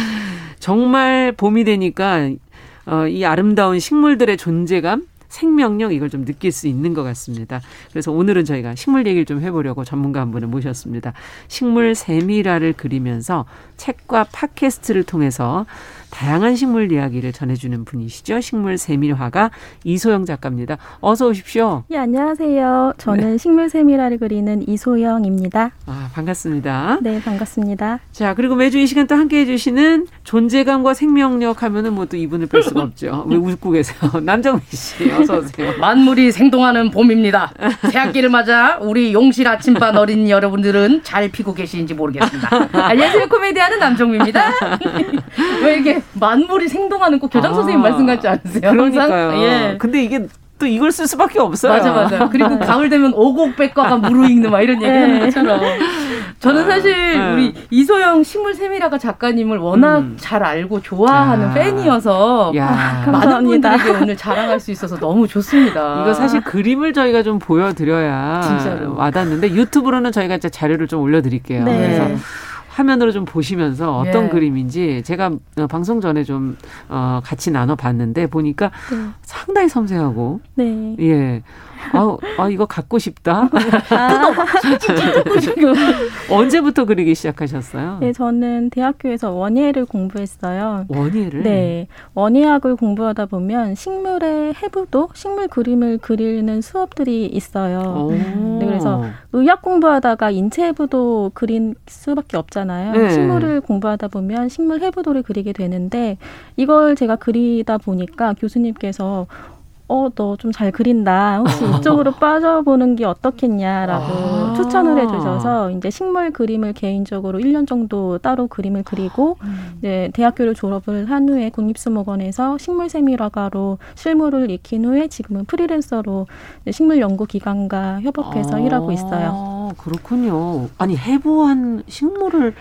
*laughs* 정말 봄이 되니까 어, 이 아름다운 식물들의 존재감 생명력 이걸 좀 느낄 수 있는 것 같습니다. 그래서 오늘은 저희가 식물 얘기를 좀 해보려고 전문가 한 분을 모셨습니다. 식물 세미라를 그리면서 책과 팟캐스트를 통해서 다양한 식물 이야기를 전해주는 분이시죠. 식물 세밀화가 이소영 작가입니다. 어서 오십시오. 예, 안녕하세요. 저는 네. 식물 세밀화를 그리는 이소영입니다. 아, 반갑습니다. 네, 반갑습니다. 자, 그리고 매주 이 시간 또 함께 해주시는 존재감과 생명력 하면은 뭐 또 이분을 뺄 수가 없죠. 왜 웃고 계세요? *laughs* 남정미 씨, 어서 오세요. 만물이 생동하는 봄입니다. 새학기를 맞아 우리 용실 아침반 어린 여러분들은 잘 피고 계시는지 모르겠습니다. *laughs* 안녕하세요. 코미디하는 남정미입니다. *laughs* 왜 이렇게 만물이 생동하는 꼭 교장 선생님 아, 말씀 같지 않으세요? 그러니까요. 예. 근데 이게 또 이걸 쓸 수밖에 없어요. 맞아, 맞아. 그리고 가을 되면 오곡백과가 무르익는 막 이런 얘기 하는 네. 것처럼. 저는 아, 사실 네. 우리 이소영 식물 세미라가 작가님을 워낙 음. 잘 알고 좋아하는 야. 팬이어서 야. 많은 분들에게 오늘 자랑할 수 있어서 너무 좋습니다. 이거 사실 그림을 저희가 좀 보여드려야 진짜로. 와닿는데 유튜브로는 저희가 이제 자료를 좀 올려드릴게요. 네. 그래서 화면으로 좀 보시면서 어떤 예. 그림인지 제가 어, 방송 전에 좀 어, 같이 나눠봤는데 보니까 네. 상당히 섬세하고 네. 예. 아, 아 이거 갖고 싶다. 아. *laughs* 언제부터 그리기 시작하셨어요? 네, 저는 대학교에서 원예를 공부했어요. 원예를? 네, 원예학을 공부하다 보면 식물의 해부도, 식물 그림을 그리는 수업들이 있어요. 네, 그래서 의학 공부하다가 인체 해부도 그린 수밖에 없잖아요. 네. 식물을 공부하다 보면 식물 해부도를 그리게 되는데 이걸 제가 그리다 보니까 교수님께서 어, 너 좀 잘 그린다. 혹시 *laughs* 이쪽으로 빠져보는 게 어떻겠냐라고 아~ 추천을 해주셔서 이제 식물 그림을 개인적으로 1년 정도 따로 그림을 그리고 음. 이제 대학교를 졸업을 한 후에 국립수목원에서 식물 세밀화가로 실무를 익힌 후에 지금은 프리랜서로 식물 연구 기관과 협업해서 아~ 일하고 있어요. 그렇군요. 아니 해부한 식물을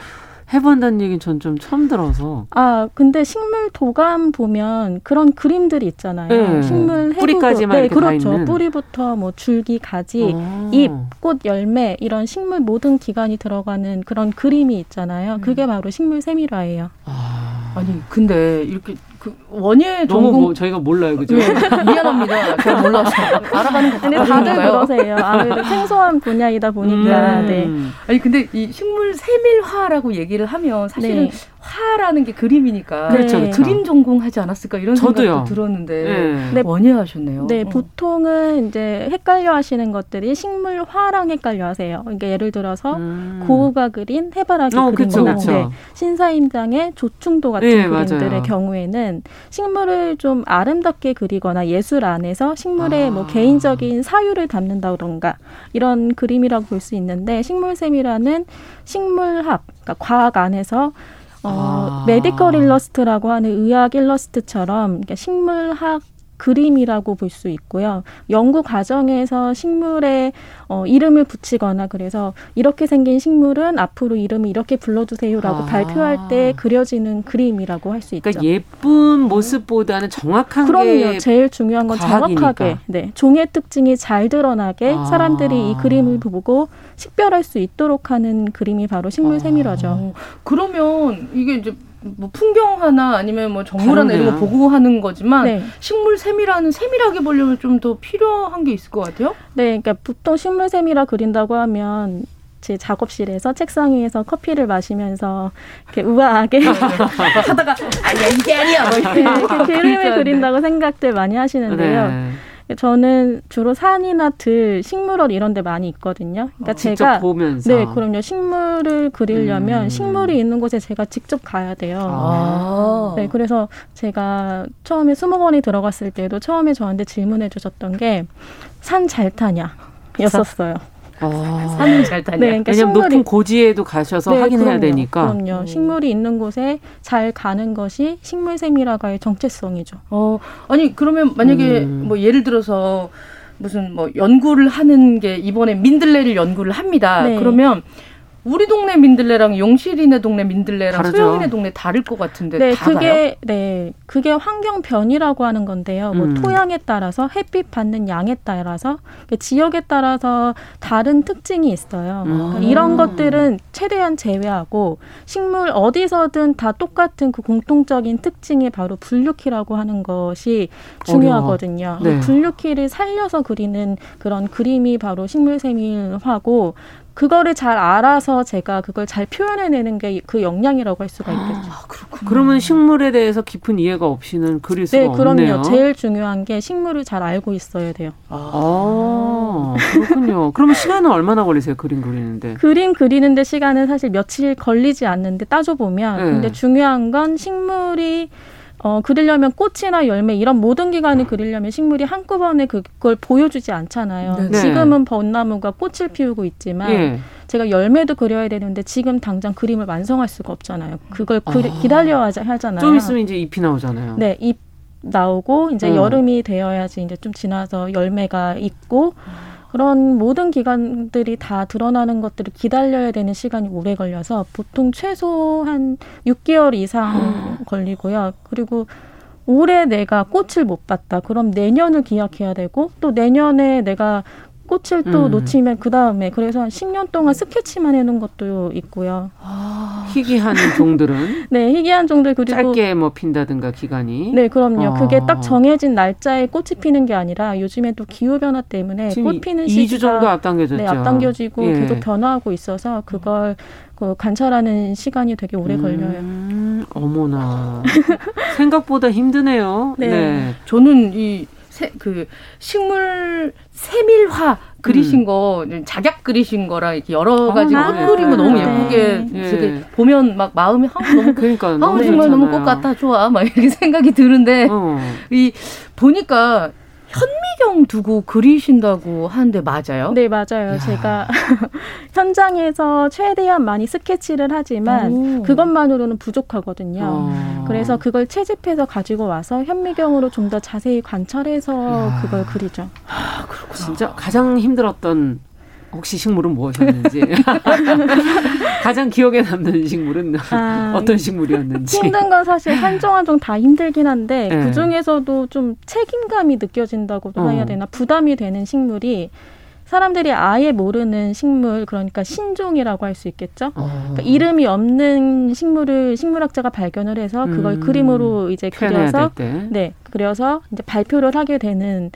해본다는 얘기는 전 좀 처음 들어서. 아, 근데 식물 도감 보면 그런 그림들이 있잖아요. 네. 식물 해부 뿌리까지만 네, 그렇죠. 뿌리부터 뭐 줄기, 가지, 아. 잎, 꽃, 열매 이런 식물 모든 기관이 들어가는 그런 그림이 있잖아요. 그게 음. 바로 식물 세밀화예요. 아. 아니, 근데 이렇게 그 원예 전공 너무 뭐 저희가 몰라요, 그죠? 네. 미안합니다. *laughs* 제가 몰라서 알아가는 거 근데 다들 그러세요. 아무래도 생소한 분야이다 보니까. 음. 네. 아니 근데 이 식물 세밀화라고 얘기를 하면 사실은 네. 화라는 게 그림이니까 그렇죠, 그렇죠. 그림 전공하지 않았을까 이런 저도요. 생각도 들었는데 네. 네. 원예하셨네요. 네, 어. 보통은 이제 헷갈려 하시는 것들이 식물화랑 헷갈려 하세요. 그러니까 예를 들어서 음. 고우가 그린 해바라기 어, 그림이나 네, 신사임당의 초충도 같은 네, 그림들의 맞아요. 경우에는 식물을 좀 아름답게 그리거나 예술 안에서 식물의 뭐 아. 뭐 개인적인 사유를 담는다던가 이런 그림이라고 볼 수 있는데 식물 세밀화라는 식물학, 그러니까 과학 안에서 어, 아. medical illust라고 하는 의학 일러스트처럼 식물학 그림이라고 볼 수 있고요. 연구 과정에서 식물에 어, 이름을 붙이거나 그래서 이렇게 생긴 식물은 앞으로 이름을 이렇게 불러주세요라고 아. 발표할 때 그려지는 그림이라고 할 수 있죠. 그러니까 예쁜 모습보다는 정확한 그럼요. 제일 중요한 건 과학이니까. 정확하게 네 종의 특징이 잘 드러나게 아. 사람들이 이 그림을 보고 식별할 수 있도록 하는 그림이 바로 식물 세밀화죠. 아. 그러면 이게 이제 뭐 풍경화나 아니면 뭐 정물화나 이런 거 보고 하는 거지만 네. 식물 세밀화는 세밀하게 보려면 좀 더 필요한 게 있을 것 같아요. 네, 그러니까 보통 식물 세밀화 그린다고 하면 제 작업실에서 책상 위에서 커피를 마시면서 이렇게 우아하게 *laughs* 하다가 아니야 이게 아니야 뭐 이렇게, *laughs* 이렇게 그림을 그린다고 생각들 많이 하시는데요. 네. 저는 주로 산이나 들, 식물원 이런 데 많이 있거든요. 그러니까 어, 제가 보면서. 네, 그럼요. 식물을 그리려면 음. 식물이 있는 곳에 제가 직접 가야 돼요. 아. 네, 그래서 제가 처음에 수목원에 들어갔을 때도 처음에 저한테 질문해 주셨던 게 산 잘 타냐? 였었어요. 아. 산을 잘 타냐. 네, 그러니까 왜냐면 높은 고지에도 가셔서 네, 확인해야 그럼요, 되니까. 그럼요. 음. 식물이 있는 곳에 잘 가는 것이 식물 세밀화가의 정체성이죠. 어, 아니 그러면 만약에 음. 뭐 예를 들어서 무슨 뭐 연구를 하는 게 이번에 민들레를 연구를 합니다. 네. 그러면 우리 동네 민들레랑 용실이네 동네 민들레랑 다르죠. 소영이네 동네 다를 것 같은데 네, 다가요? 그게 네, 그게 환경 변이라고 하는 건데요. 뭐 음. 토양에 따라서 햇빛 받는 양에 따라서 지역에 따라서 다른 특징이 있어요. 음. 이런 것들은 최대한 제외하고 식물 어디서든 다 똑같은 그 공통적인 특징이 바로 분류키라고 하는 것이 중요하거든요. 네. 분류키를 살려서 그리는 그런 그림이 바로 식물 세밀화고 그거를 잘 알아서 제가 그걸 잘 표현해내는 게 그 역량이라고 할 수가 있겠죠. 아, 그렇군요. 그러면 식물에 대해서 깊은 이해가 없이는 그릴 수가 네, 그럼요. 없네요. 제일 중요한 게 식물을 잘 알고 있어야 돼요. 아, 그렇군요. 그러면 시간은 얼마나 걸리세요? 그림 그리는데? 그림 그리는데 시간은 사실 며칠 걸리지 않는데 따져보면 네. 근데 중요한 건 식물이 어, 그리려면 꽃이나 열매 이런 모든 기관을 그리려면 식물이 한꺼번에 그걸 보여주지 않잖아요. 네. 지금은 벚나무가 꽃을 피우고 있지만 네. 제가 열매도 그려야 되는데 지금 당장 그림을 완성할 수가 없잖아요. 그걸 그리, 아. 기다려야 하잖아요. 좀 있으면 이제 잎이 나오잖아요. 네, 잎 나오고 이제 음. 여름이 되어야지 이제 좀 지나서 열매가 있고 그런 모든 기관들이 다 드러나는 것들을 기다려야 되는 시간이 오래 걸려서 보통 최소 한 6개월 이상 걸리고요. 그리고 올해 내가 꽃을 못 봤다. 그럼 내년을 기약해야 되고 또 내년에 내가 꽃을 또 음. 놓치면 그 다음에 그래서 한 10년 동안 스케치만 해놓은 것도 있고요. 아, 희귀한 *laughs* 종들은? 네, 희귀한 종들 그리고 짧게 뭐 핀다든가 기간이. 네, 그럼요. 아. 그게 딱 정해진 날짜에 꽃이 피는 게 아니라 요즘에 또 기후 변화 때문에 꽃 피는 시기가 2주 정도 앞당겨졌죠. 네, 앞당겨지고 예. 계속 변화하고 있어서 그걸 그 관찰하는 시간이 되게 오래 음, 걸려요. 어머나 생각보다 힘드네요. 네. 네. 저는 이 세, 그 식물 세밀화 그리신 음. 거 작약 그리신 거랑 이렇게 여러 가지 아, 옷 그린 거 너무 예쁘게 네. 보면 막 마음이 아 너무 *laughs* 그러니까 아 정말 너무 꽃 같아 좋아 막 이렇게 *laughs* 생각이 드는데 어. 이 보니까 현미경 두고 그리신다고 하는데 맞아요? 네, 맞아요. 야. 제가 *laughs* 현장에서 최대한 많이 스케치를 하지만 오. 그것만으로는 부족하거든요. 어. 그래서 그걸 채집해서 가지고 와서 현미경으로 좀 더 자세히 관찰해서 야. 그걸 그리죠. 아, 그렇구 진짜 가장 힘들었던 혹시 식물은 무엇이었는지 *laughs* 가장 기억에 남는 식물은 아, 어떤 식물이었는지 힘든 건 사실 한종 한종 다 힘들긴 한데 네. 그 중에서도 좀 책임감이 느껴진다고 어. 해야 되나 부담이 되는 식물이 사람들이 아예 모르는 식물 그러니까 신종이라고 할 수 있겠죠. 어. 그러니까 이름이 없는 식물을 식물학자가 발견을 해서 그걸 음, 그림으로 이제 그려서 네 그려서 이제 발표를 하게 되는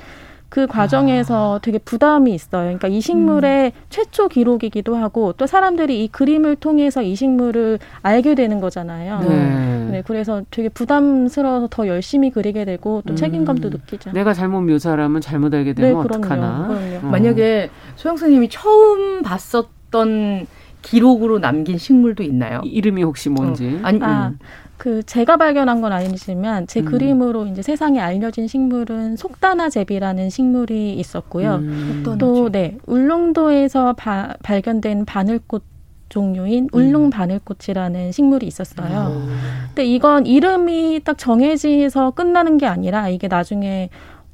그 과정에서 아. 되게 부담이 있어요. 그러니까 이 식물의 음. 최초 기록이기도 하고 또 사람들이 이 그림을 통해서 이 식물을 알게 되는 거잖아요. 네. 네 그래서 되게 부담스러워서 더 열심히 그리게 되고 또 음. 책임감도 느끼죠. 내가 잘못 묘사하면 잘못 알게 되면 네, 어떡하나. 그럼요. 어. 만약에 소영 선생님이 처음 봤었던 기록으로 남긴 식물도 있나요? 이름이 혹시 뭔지? 어. 아니, 아, 음. 그 제가 발견한 건 아니지만 제 음. 그림으로 이제 세상에 알려진 식물은 속다나제비라는 식물이 있었고요. 음. 또 네 울릉도에서 바, 발견된 바늘꽃 종류인 음. 울릉 바늘꽃이라는 식물이 있었어요. 오. 근데 이건 이름이 딱 정해져서 끝나는 게 아니라 이게 나중에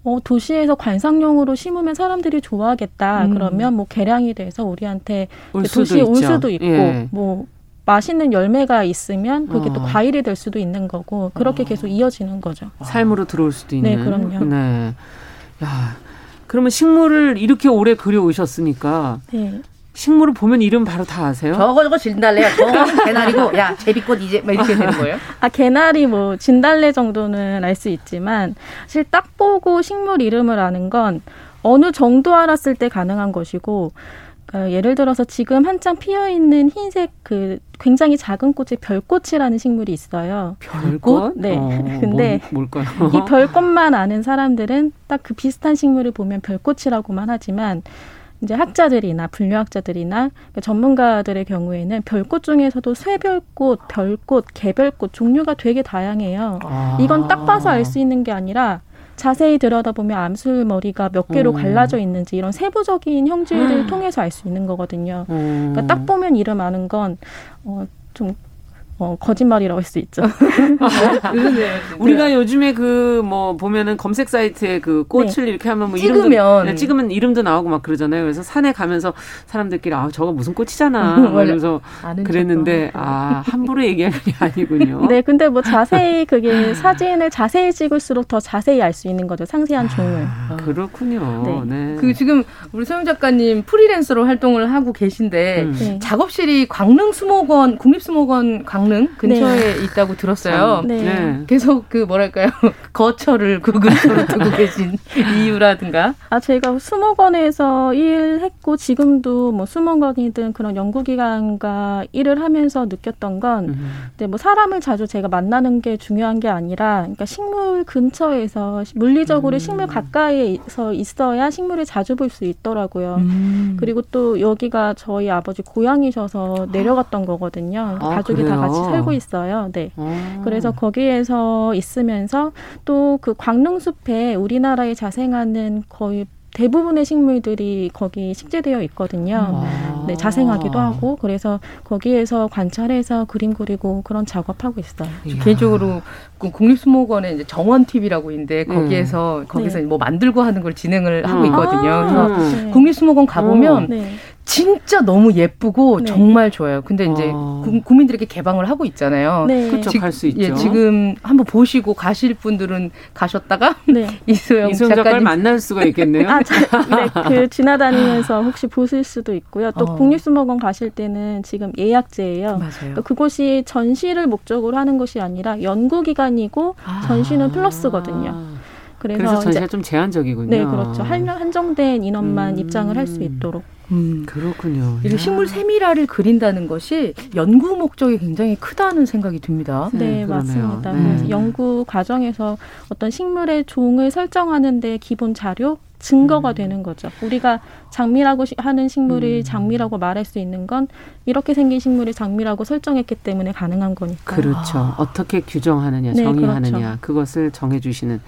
어, 도시에서 관상용으로 심으면 사람들이 좋아하겠다. 음. 그러면 뭐 개량이 돼서 우리한테 도시에 올 수도 있고, 예. 뭐 맛있는 열매가 있으면 그게 어. 또 과일이 될 수도 있는 거고 그렇게 어. 계속 이어지는 거죠. 삶으로 들어올 수도 있는. 네, 그럼요. 네. 야, 그러면 식물을 이렇게 오래 그려 오셨으니까 네. 식물을 보면 이름 바로 다 아세요? 저거 저거 진달래야. 저거는 개나리고 야 제비꽃 이제 막 이렇게 되는 거예요? *laughs* 아 개나리 뭐 진달래 정도는 알 수 있지만 사실 딱 보고 식물 이름을 아는 건 어느 정도 알았을 때 가능한 것이고 어, 예를 들어서 지금 한창 피어 있는 흰색 그 굉장히 작은 꽃이 별꽃이라는 식물이 있어요. 별꽃? 네. 어, *laughs* 근데 뭘, 까요이 별꽃만 아는 사람들은 딱 그 비슷한 식물을 보면 별꽃이라고만 하지만 이제 학자들이나 분류학자들이나 전문가들의 경우에는 별꽃 중에서도 쇠별꽃, 별꽃, 개별꽃 종류가 되게 다양해요. 아. 이건 딱 봐서 알 수 있는 게 아니라 자세히 들여다보면 암술 머리가 몇 개로 음. 갈라져 있는지 이런 세부적인 형질을 음. 통해서 알 수 있는 거거든요. 음. 그러니까 딱 보면 이름 아는 건 어, 좀 어, 거짓말이라고 할 수 있죠. *laughs* 우리가 요즘에 그 뭐 보면은 검색 사이트에 그 꽃을 네. 이렇게 하면 뭐 찍으면 이름도, 네, 찍으면 이름도 나오고 막 그러잖아요. 그래서 산에 가면서 사람들끼리 아 저거 무슨 꽃이잖아. *laughs* 그래서 그랬는데 아 함부로 얘기하는 게 아니군요. 네, 근데 뭐 자세히 *laughs* 그게 사진을 자세히 찍을수록 더 자세히 알 수 있는 거죠. 상세한 종을. 아, 그렇군요. 네. 네. 그 지금 우리 소영 작가님 프리랜서로 활동을 하고 계신데 음. 네. 작업실이 광릉 수목원 국립 수목원 강릉 근처에 네. 있다고 들었어요. 네. 네. 계속 그 뭐랄까요 *laughs* 거처를 그 근처로 두고 계신 *laughs* 이유라든가. 아 제가 수목원에서 일했고 지금도 뭐 수목원이든 그런 연구기관과 일을 하면서 느꼈던 건, 음. 이제 뭐 사람을 자주 제가 만나는 게 중요한 게 아니라, 그러니까 식물 근처에서 물리적으로 음. 식물 가까이서 있어야 식물을 자주 볼 수 있더라고요. 음. 그리고 또 여기가 저희 아버지 고향이셔서 내려갔던 거거든요. 아, 가족이 그래요? 다 같이 살고 있어요. 네. 아. 그래서 거기에서 있으면서 또 그 광릉숲에 우리나라에 자생하는 거의 대부분의 식물들이 거기 식재되어 있거든요. 아. 네, 자생하기도 하고 그래서 거기에서 관찰해서 그림 그리고 그런 작업하고 있어요. 개인적으로 그 국립수목원에 이제 정원 TV라고 있는데 거기에서 음. 거기서 네. 뭐 만들고 하는 걸 진행을 하고 음. 있거든요. 아. 그래서 네. 국립수목원 가보면 네. 진짜 너무 예쁘고 네. 정말 좋아요. 근데 이제 어. 구, 민들에게 개방을 하고 있잖아요. 네. 그렇죠. 갈 수 있죠. 예, 지금 한번 보시고 가실 분들은 가셨다가 네. *laughs* 이소영, 이소영 작가를 만날 수가 있겠네요. *laughs* 아, 자, 네, 그 *laughs* 지나다니면서 혹시 보실 수도 있고요. 또 어. 국립수목원 가실 때는 지금 예약제예요. 맞아요. 또 그곳이 전시를 목적으로 하는 것이 아니라 연구 기간이고 아. 전시는 플러스거든요. 그래서, 그래서 전시가 좀 제한적이군요. 네, 그렇죠. 한, 한정된 인원만 음. 입장을 할 수 있도록. 음, 그렇군요. 이렇게 식물 세밀화를 그린다는 것이 연구 목적이 굉장히 크다는 생각이 듭니다. 네, 네 맞습니다. 네. 연구 과정에서 어떤 식물의 종을 설정하는데 기본 자료 증거가 음. 되는 거죠. 우리가 장미라고 하는 식물이 음. 장미라고 말할 수 있는 건 이렇게 생긴 식물이 장미라고 설정했기 때문에 가능한 거니까. 그렇죠. 아. 어떻게 규정하느냐, 네, 정의하느냐, 그렇죠. 그것을 정해 주시는.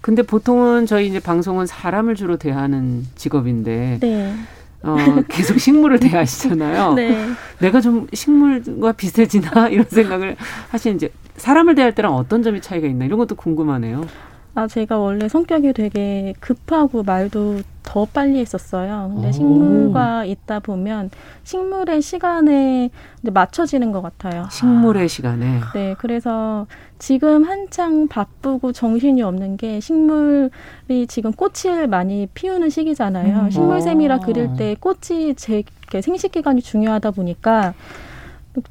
근데 보통은 저희 이제 방송은 사람을 주로 대하는 직업인데 네. 어, 계속 식물을 대하시잖아요. *laughs* 네. 내가 좀 식물과 비슷해지나 *laughs* 이런 생각을 하시는 이제 사람을 대할 때랑 어떤 점이 차이가 있나 이런 것도 궁금하네요. 아, 제가 원래 성격이 되게 급하고 말도 더 빨리 했었어요. 근데 오. 식물과 있다 보면 식물의 시간에 맞춰지는 것 같아요. 식물의 시간에? 네, 그래서 지금 한창 바쁘고 정신이 없는 게 식물이 지금 꽃을 많이 피우는 시기잖아요. 음. 식물샘이라 그릴 때 꽃이 제 생식 기간이 중요하다 보니까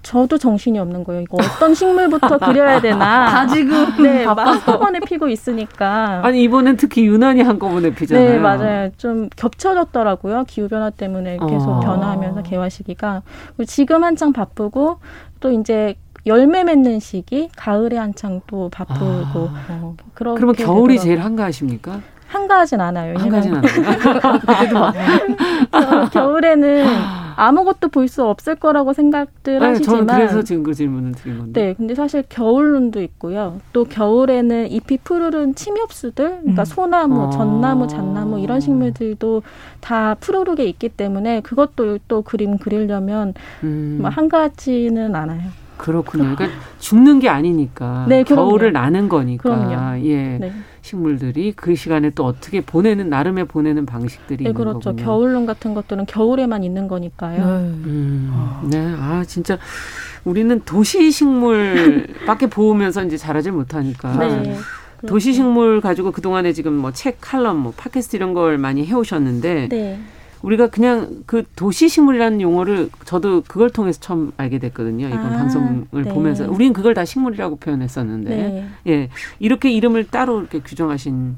저도 정신이 없는 거예요. 이거 어떤 식물부터 그려야 되나. *laughs* 다 지금 네, 한꺼번에 피고 있으니까. 아니 이번엔 특히 유난히 한꺼번에 피잖아요. 네, 맞아요. 좀 겹쳐졌더라고요. 기후 변화 때문에 계속 어. 변화하면서 개화 시기가. 지금 한창 바쁘고 또 이제 열매 맺는 시기, 가을에 한창 또 바쁘고. 아. 어, 그러면 겨울이 되더라고요. 제일 한가하십니까? 한가하진 않아요. 한가하진 않아요. *laughs* *laughs* 겨울에는 아무것도 볼 수 없을 거라고 생각들 네, 하시지만 저는 그래서 지금 그 질문을 드린 건데. 네, 근데 사실 겨울눈도 있고요. 또 겨울에는 잎이 푸르른 침엽수들, 그러니까 음. 소나무, 어. 전나무, 잣나무 이런 식물들도 다 푸르르게 있기 때문에 그것도 또 그림 그리려면 음. 뭐 한가지는 않아요. 그렇군요. 그러니까 죽는 게 아니니까 네, 겨울을 나는 거니까 그럼요. 예. 네. 식물들이 그 시간에 또 어떻게 보내는 나름의 보내는 방식들이 네, 있는 그렇죠. 거군요. 겨울론 같은 것들은 겨울에만 있는 거니까요. 네. 음, 네. 아 진짜 우리는 도시 식물밖에 *laughs* 보면서 이제 자라질 못하니까. 네. 도시 식물 가지고 그 동안에 지금 뭐 책, 칼럼, 뭐 팟캐스트 이런 걸 많이 해오셨는데. 네. 우리가 그냥 그 도시 식물이라는 용어를 저도 그걸 통해서 처음 알게 됐거든요. 이번 아, 방송을 네. 보면서 우리는 그걸 다 식물이라고 표현했었는데 네. 예 이렇게 이름을 따로 이렇게 규정하신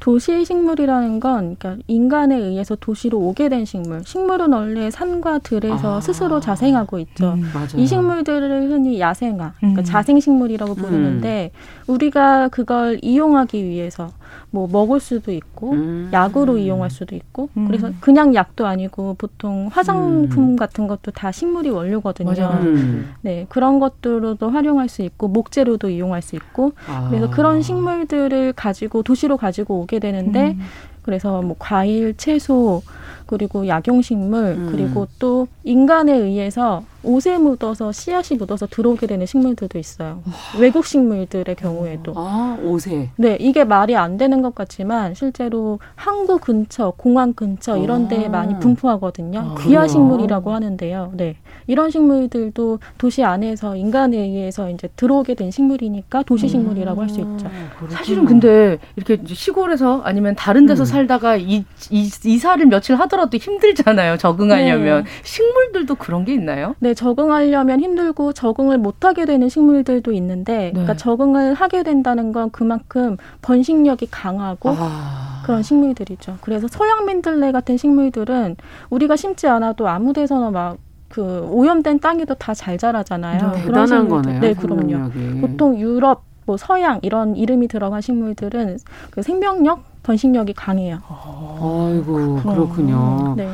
도시 식물이라는 건 그러니까 인간에 의해서 도시로 오게 된 식물. 식물은 원래 산과 들에서 아. 스스로 자생하고 있죠. 음, 이 식물들을 흔히 야생화, 그러니까 음. 자생식물이라고 부르는데 음. 우리가 그걸 이용하기 위해서 뭐 먹을 수도 있고 음. 약으로 이용할 수도 있고 음. 그래서 그냥 약도 아니고 보통 화장품 음. 같은 것도 다 식물이 원료거든요. 음. 네 그런 것들로도 활용할 수 있고 목재로도 이용할 수 있고 아. 그래서 그런 식물들을 가지고 도시로 가지고 오게 되는데 음. 그래서 뭐 과일, 채소 그리고 약용식물 음. 그리고 또 인간에 의해서 옷에 묻어서 씨앗이 묻어서 들어오게 되는 식물들도 있어요. 외국 식물들의 경우에도. 아, 옷에. 네, 이게 말이 안 되는 것 같지만 실제로 항구 근처, 공항 근처 이런 데에 아. 많이 분포하거든요. 아, 귀화 식물이라고 하는데요. 네. 이런 식물들도 도시 안에서 인간에 의해서 이제 들어오게 된 식물이니까 도시 식물이라고 할수 있죠. 아, 사실은 근데 이렇게 시골에서 아니면 다른 데서 음. 살다가 이, 이, 이사를 며칠 하더라도 힘들잖아요. 적응하려면. 네. 식물들도 그런 게 있나요? 네, 적응하려면 힘들고 적응을 못하게 되는 식물들도 있는데, 네. 그러니까 적응을 하게 된다는 건 그만큼 번식력이 강하고 아. 그런 식물들이죠. 그래서 서양 민들레 같은 식물들은 우리가 심지 않아도 아무 데서나 막그 오염된 땅에도 다 잘 자라잖아요. 네, 대단한 거네요. 네, 그럼요. 보통 유럽, 뭐 서양 이런 이름이 들어간 식물들은 그 생명력, 번식력이 강해요. 아이고 그렇군요. 네.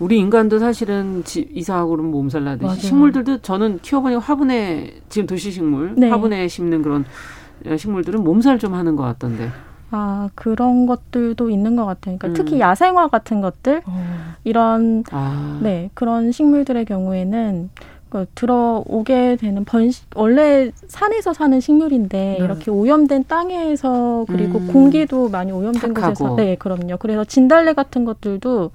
우리 인간도 사실은 지, 이사하고 그러면 몸살 나듯이 맞아요. 식물들도 저는 키워보니 화분에 지금 도시식물 네. 화분에 심는 그런 식물들은 몸살 좀 하는 것 같던데. 아 그런 것들도 있는 것 같아요. 그러니까 음. 특히 야생화 같은 것들 어. 이런 아. 네 그런 식물들의 경우에는 그 들어오게 되는 번식 원래 산에서 사는 식물인데 네. 이렇게 오염된 땅에서 그리고 음. 공기도 많이 오염된 착하고. 곳에서 네 그럼요. 그래서 진달래 같은 것들도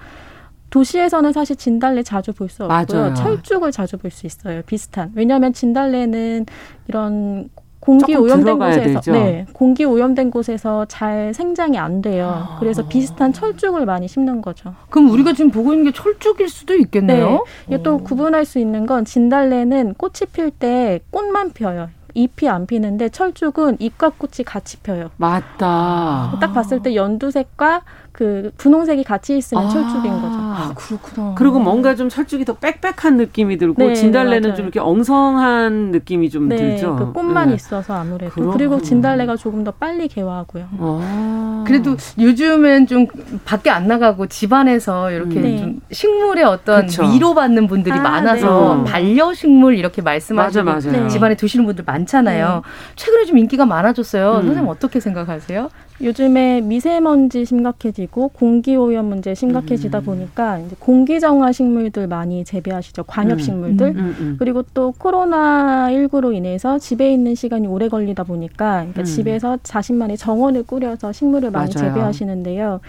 도시에서는 사실 진달래 자주 볼 수 없고요. 맞아요. 철쭉을 자주 볼 수 있어요. 비슷한. 왜냐하면 진달래는 이런 공기 오염된 곳에서 되죠. 네 공기 오염된 곳에서 잘 생장이 안 돼요. 아. 그래서 비슷한 철쭉을 많이 심는 거죠. 그럼 우리가 지금 보고 있는 게 철쭉일 수도 있겠네요. 네. 이게 또 구분할 수 있는 건 진달래는 꽃이 필 때 꽃만 펴요. 잎이 안 피는데 철쭉은 잎과 꽃이 같이 펴요. 맞다. 딱 봤을 때 연두색과 그 분홍색이 같이 있으면 아, 철쭉인 거죠. 아, 그렇구나. 그리고 뭔가 좀 철쭉이 더 빽빽한 느낌이 들고 네, 진달래는 네, 좀 이렇게 엉성한 느낌이 좀 네, 들죠. 그 꽃만 네. 있어서 아무래도 그렇구나. 그리고 진달래가 조금 더 빨리 개화하고요. 아. 그래도 요즘은 좀 밖에 안 나가고 집안에서 이렇게 음. 좀 식물의 어떤 그쵸. 위로받는 분들이 아, 많아서 네. 반려 식물 이렇게 말씀하시고 맞아, 맞아. 집안에 두시는 분들 많잖아요. 네. 최근에 좀 인기가 많아졌어요. 음. 선생님 어떻게 생각하세요? 요즘에 미세먼지 심각해지고 공기 오염 문제 심각해지다 음. 보니까 이제 공기 정화 식물들 많이 재배하시죠. 관엽 음. 식물들. 음, 음, 음. 그리고 또 코로나 19로 인해서 집에 있는 시간이 오래 걸리다 보니까 그러니까 음. 집에서 자신만의 정원을 꾸려서 식물을 많이 맞아요. 재배하시는데요.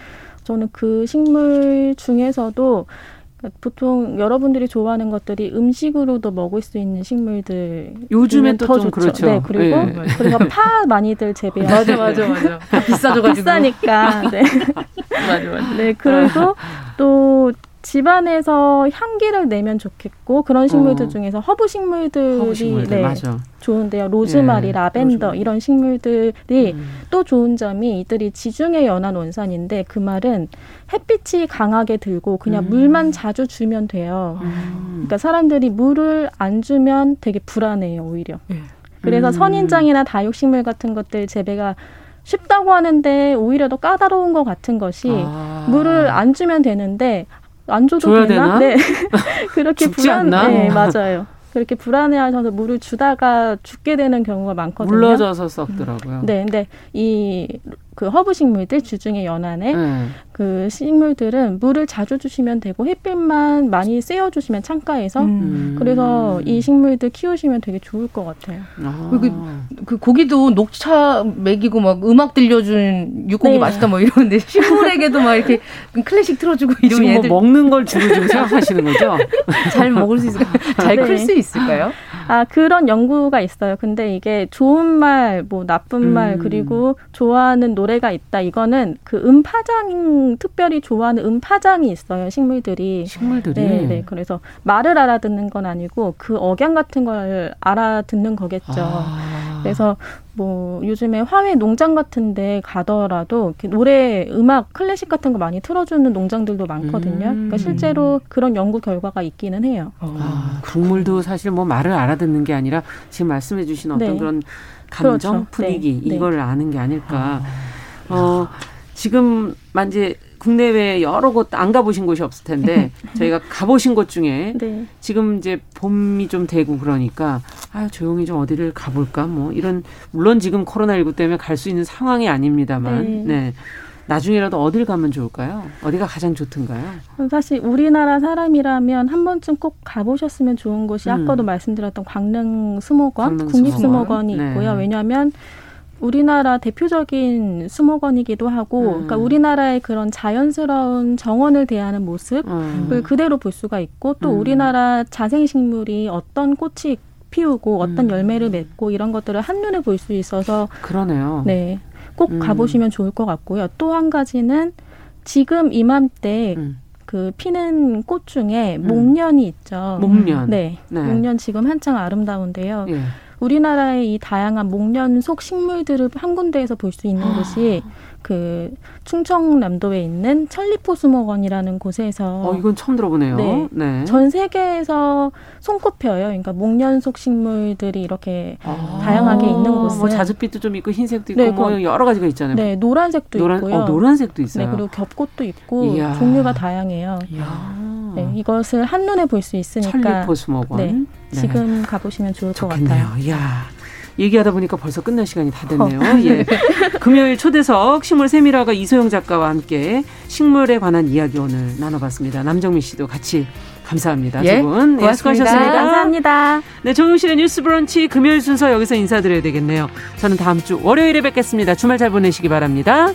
저는 그 식물 중에서도 보통 여러분들이 좋아하는 것들이 음식으로도 먹을 수 있는 식물들 요즘엔 또좀 그렇죠. 네, 그리고 네. 그래서 파 많이들 재배하고 맞아 맞아 맞아. 비싸져가지고. 비싸니까. 네. *laughs* 맞아 맞아. 네 그리고 또 집안에서 향기를 내면 좋겠고 그런 식물들 어. 중에서 허브 식물들이 허브 식물들, 네. 좋은데요. 로즈마리, 예, 라벤더 로즈마리. 이런 식물들이 음. 또 좋은 점이 이들이 지중해 연안 원산인데 그 말은 햇빛이 강하게 들고 그냥 음. 물만 자주 주면 돼요. 음. 그러니까 사람들이 물을 안 주면 되게 불안해요, 오히려. 예. 그래서 음. 선인장이나 다육식물 같은 것들 재배가 쉽다고 하는데 오히려 더 까다로운 것 같은 것이 아. 물을 안 주면 되는데 안 줘도 되나? 되나? 네. *laughs* *laughs* 그렇게 불안. 않나? 네, 맞아요. 그렇게 불안해하셔서 물을 주다가 죽게 되는 경우가 많거든요. 물러져서 썩더라고요. 네, 근데 이 그 허브 식물들 주중에 연안에 네. 그 식물들은 물을 자주 주시면 되고 햇빛만 많이 쐬어 주시면 창가에서 음. 그래서 이 식물들 키우시면 되게 좋을 것 같아요. 아. 그, 그 고기도 녹차 먹이고 막 음악 들려준 육고기 네. 맛있다 뭐 이러는데 식물에게도 막 이렇게 클래식 틀어주고 이러면 애들 뭐 먹는 걸 주로 지금 생각하시는 거죠? 잘 먹을 수 있을까요? 잘 클수 네. 있을까요? 아 그런 연구가 있어요. 근데 이게 좋은 말, 뭐 나쁜 말 음. 그리고 좋아하는 노래가 있다. 이거는 그 음파장 특별히 좋아하는 음파장이 있어요. 식물들이. 식물들이. 네, 네. 그래서 말을 알아듣는 건 아니고 그 억양 같은 걸 알아듣는 거겠죠. 아. 그래서 뭐 요즘에 화훼 농장 같은데 가더라도 노래 음악 클래식 같은 거 많이 틀어주는 농장들도 많거든요. 음. 그러니까 실제로 그런 연구 결과가 있기는 해요. 아, 국물도 사실 뭐 말을 알아듣는 게 아니라 지금 말씀해주신 어떤 네. 그런 감정 그렇죠. 분위기 네. 이걸 네. 아는 게 아닐까. 아. 어, 지금 만지 국내외 여러 곳 안 가보신 곳이 없을 텐데 *laughs* 저희가 가보신 곳 중에 네. 지금 이제 봄이 좀 되고 그러니까 아 조용히 좀 어디를 가볼까 뭐 이런 물론 지금 코로나 19 때문에 갈 수 있는 상황이 아닙니다만 네. 네. 나중에라도 어딜 가면 좋을까요? 어디가 가장 좋던가요? 사실 우리나라 사람이라면 한 번쯤 꼭 가보셨으면 좋은 곳이 음. 아까도 말씀드렸던 광릉 수목원, 국립 수목원이 네. 있고요. 왜냐하면 우리나라 대표적인 수목원이기도 하고, 음. 그러니까 우리나라의 그런 자연스러운 정원을 대하는 모습을 음. 그대로 볼 수가 있고, 또 음. 우리나라 자생식물이 어떤 꽃이 피우고 어떤 음. 열매를 맺고 이런 것들을 한눈에 볼 수 있어서 그러네요. 네. 꼭 음. 가보시면 좋을 것 같고요. 또 한 가지는 지금 이맘때 음. 그 피는 꽃 중에 음. 목련이 있죠. 목련. 네. 네. 목련 지금 한창 아름다운데요. 예. 우리나라의 이 다양한 목련 속 식물들을 한 군데에서 볼 수 있는 아. 곳이 그 충청남도에 있는 천리포수목원이라는 곳에서 어 이건 처음 들어보네요. 네, 네. 전 세계에서 손꼽혀요. 그러니까 목련 속 식물들이 이렇게 아. 다양하게 있는 곳은 뭐 자줏빛도 좀 있고 흰색도 있고 네, 뭐 여러 가지가 있잖아요. 네, 노란색도 노란, 있고요. 어, 노란색도 있어요. 네, 그리고 겹꽃도 있고 이야. 종류가 다양해요. 이야. 네, 이것을 한눈에 볼 수 있으니까 천리포수목원. 네, 네, 지금 가보시면 좋을 좋겠네요. 것 같아요. 이야. 얘기하다 보니까 벌써 끝날 시간이 다 됐네요. 어. 예. 금요일 초대석 식물 세밀화가 이소영 작가와 함께 식물에 관한 이야기 오늘 나눠봤습니다. 남정미 씨도 같이 감사합니다. 예, 두 분. 예, 수고하셨습니다. 감사합니다. 네, 정용실의 뉴스 브런치 금요일 순서 여기서 인사드려야 되겠네요. 저는 다음 주 월요일에 뵙겠습니다. 주말 잘 보내시기 바랍니다.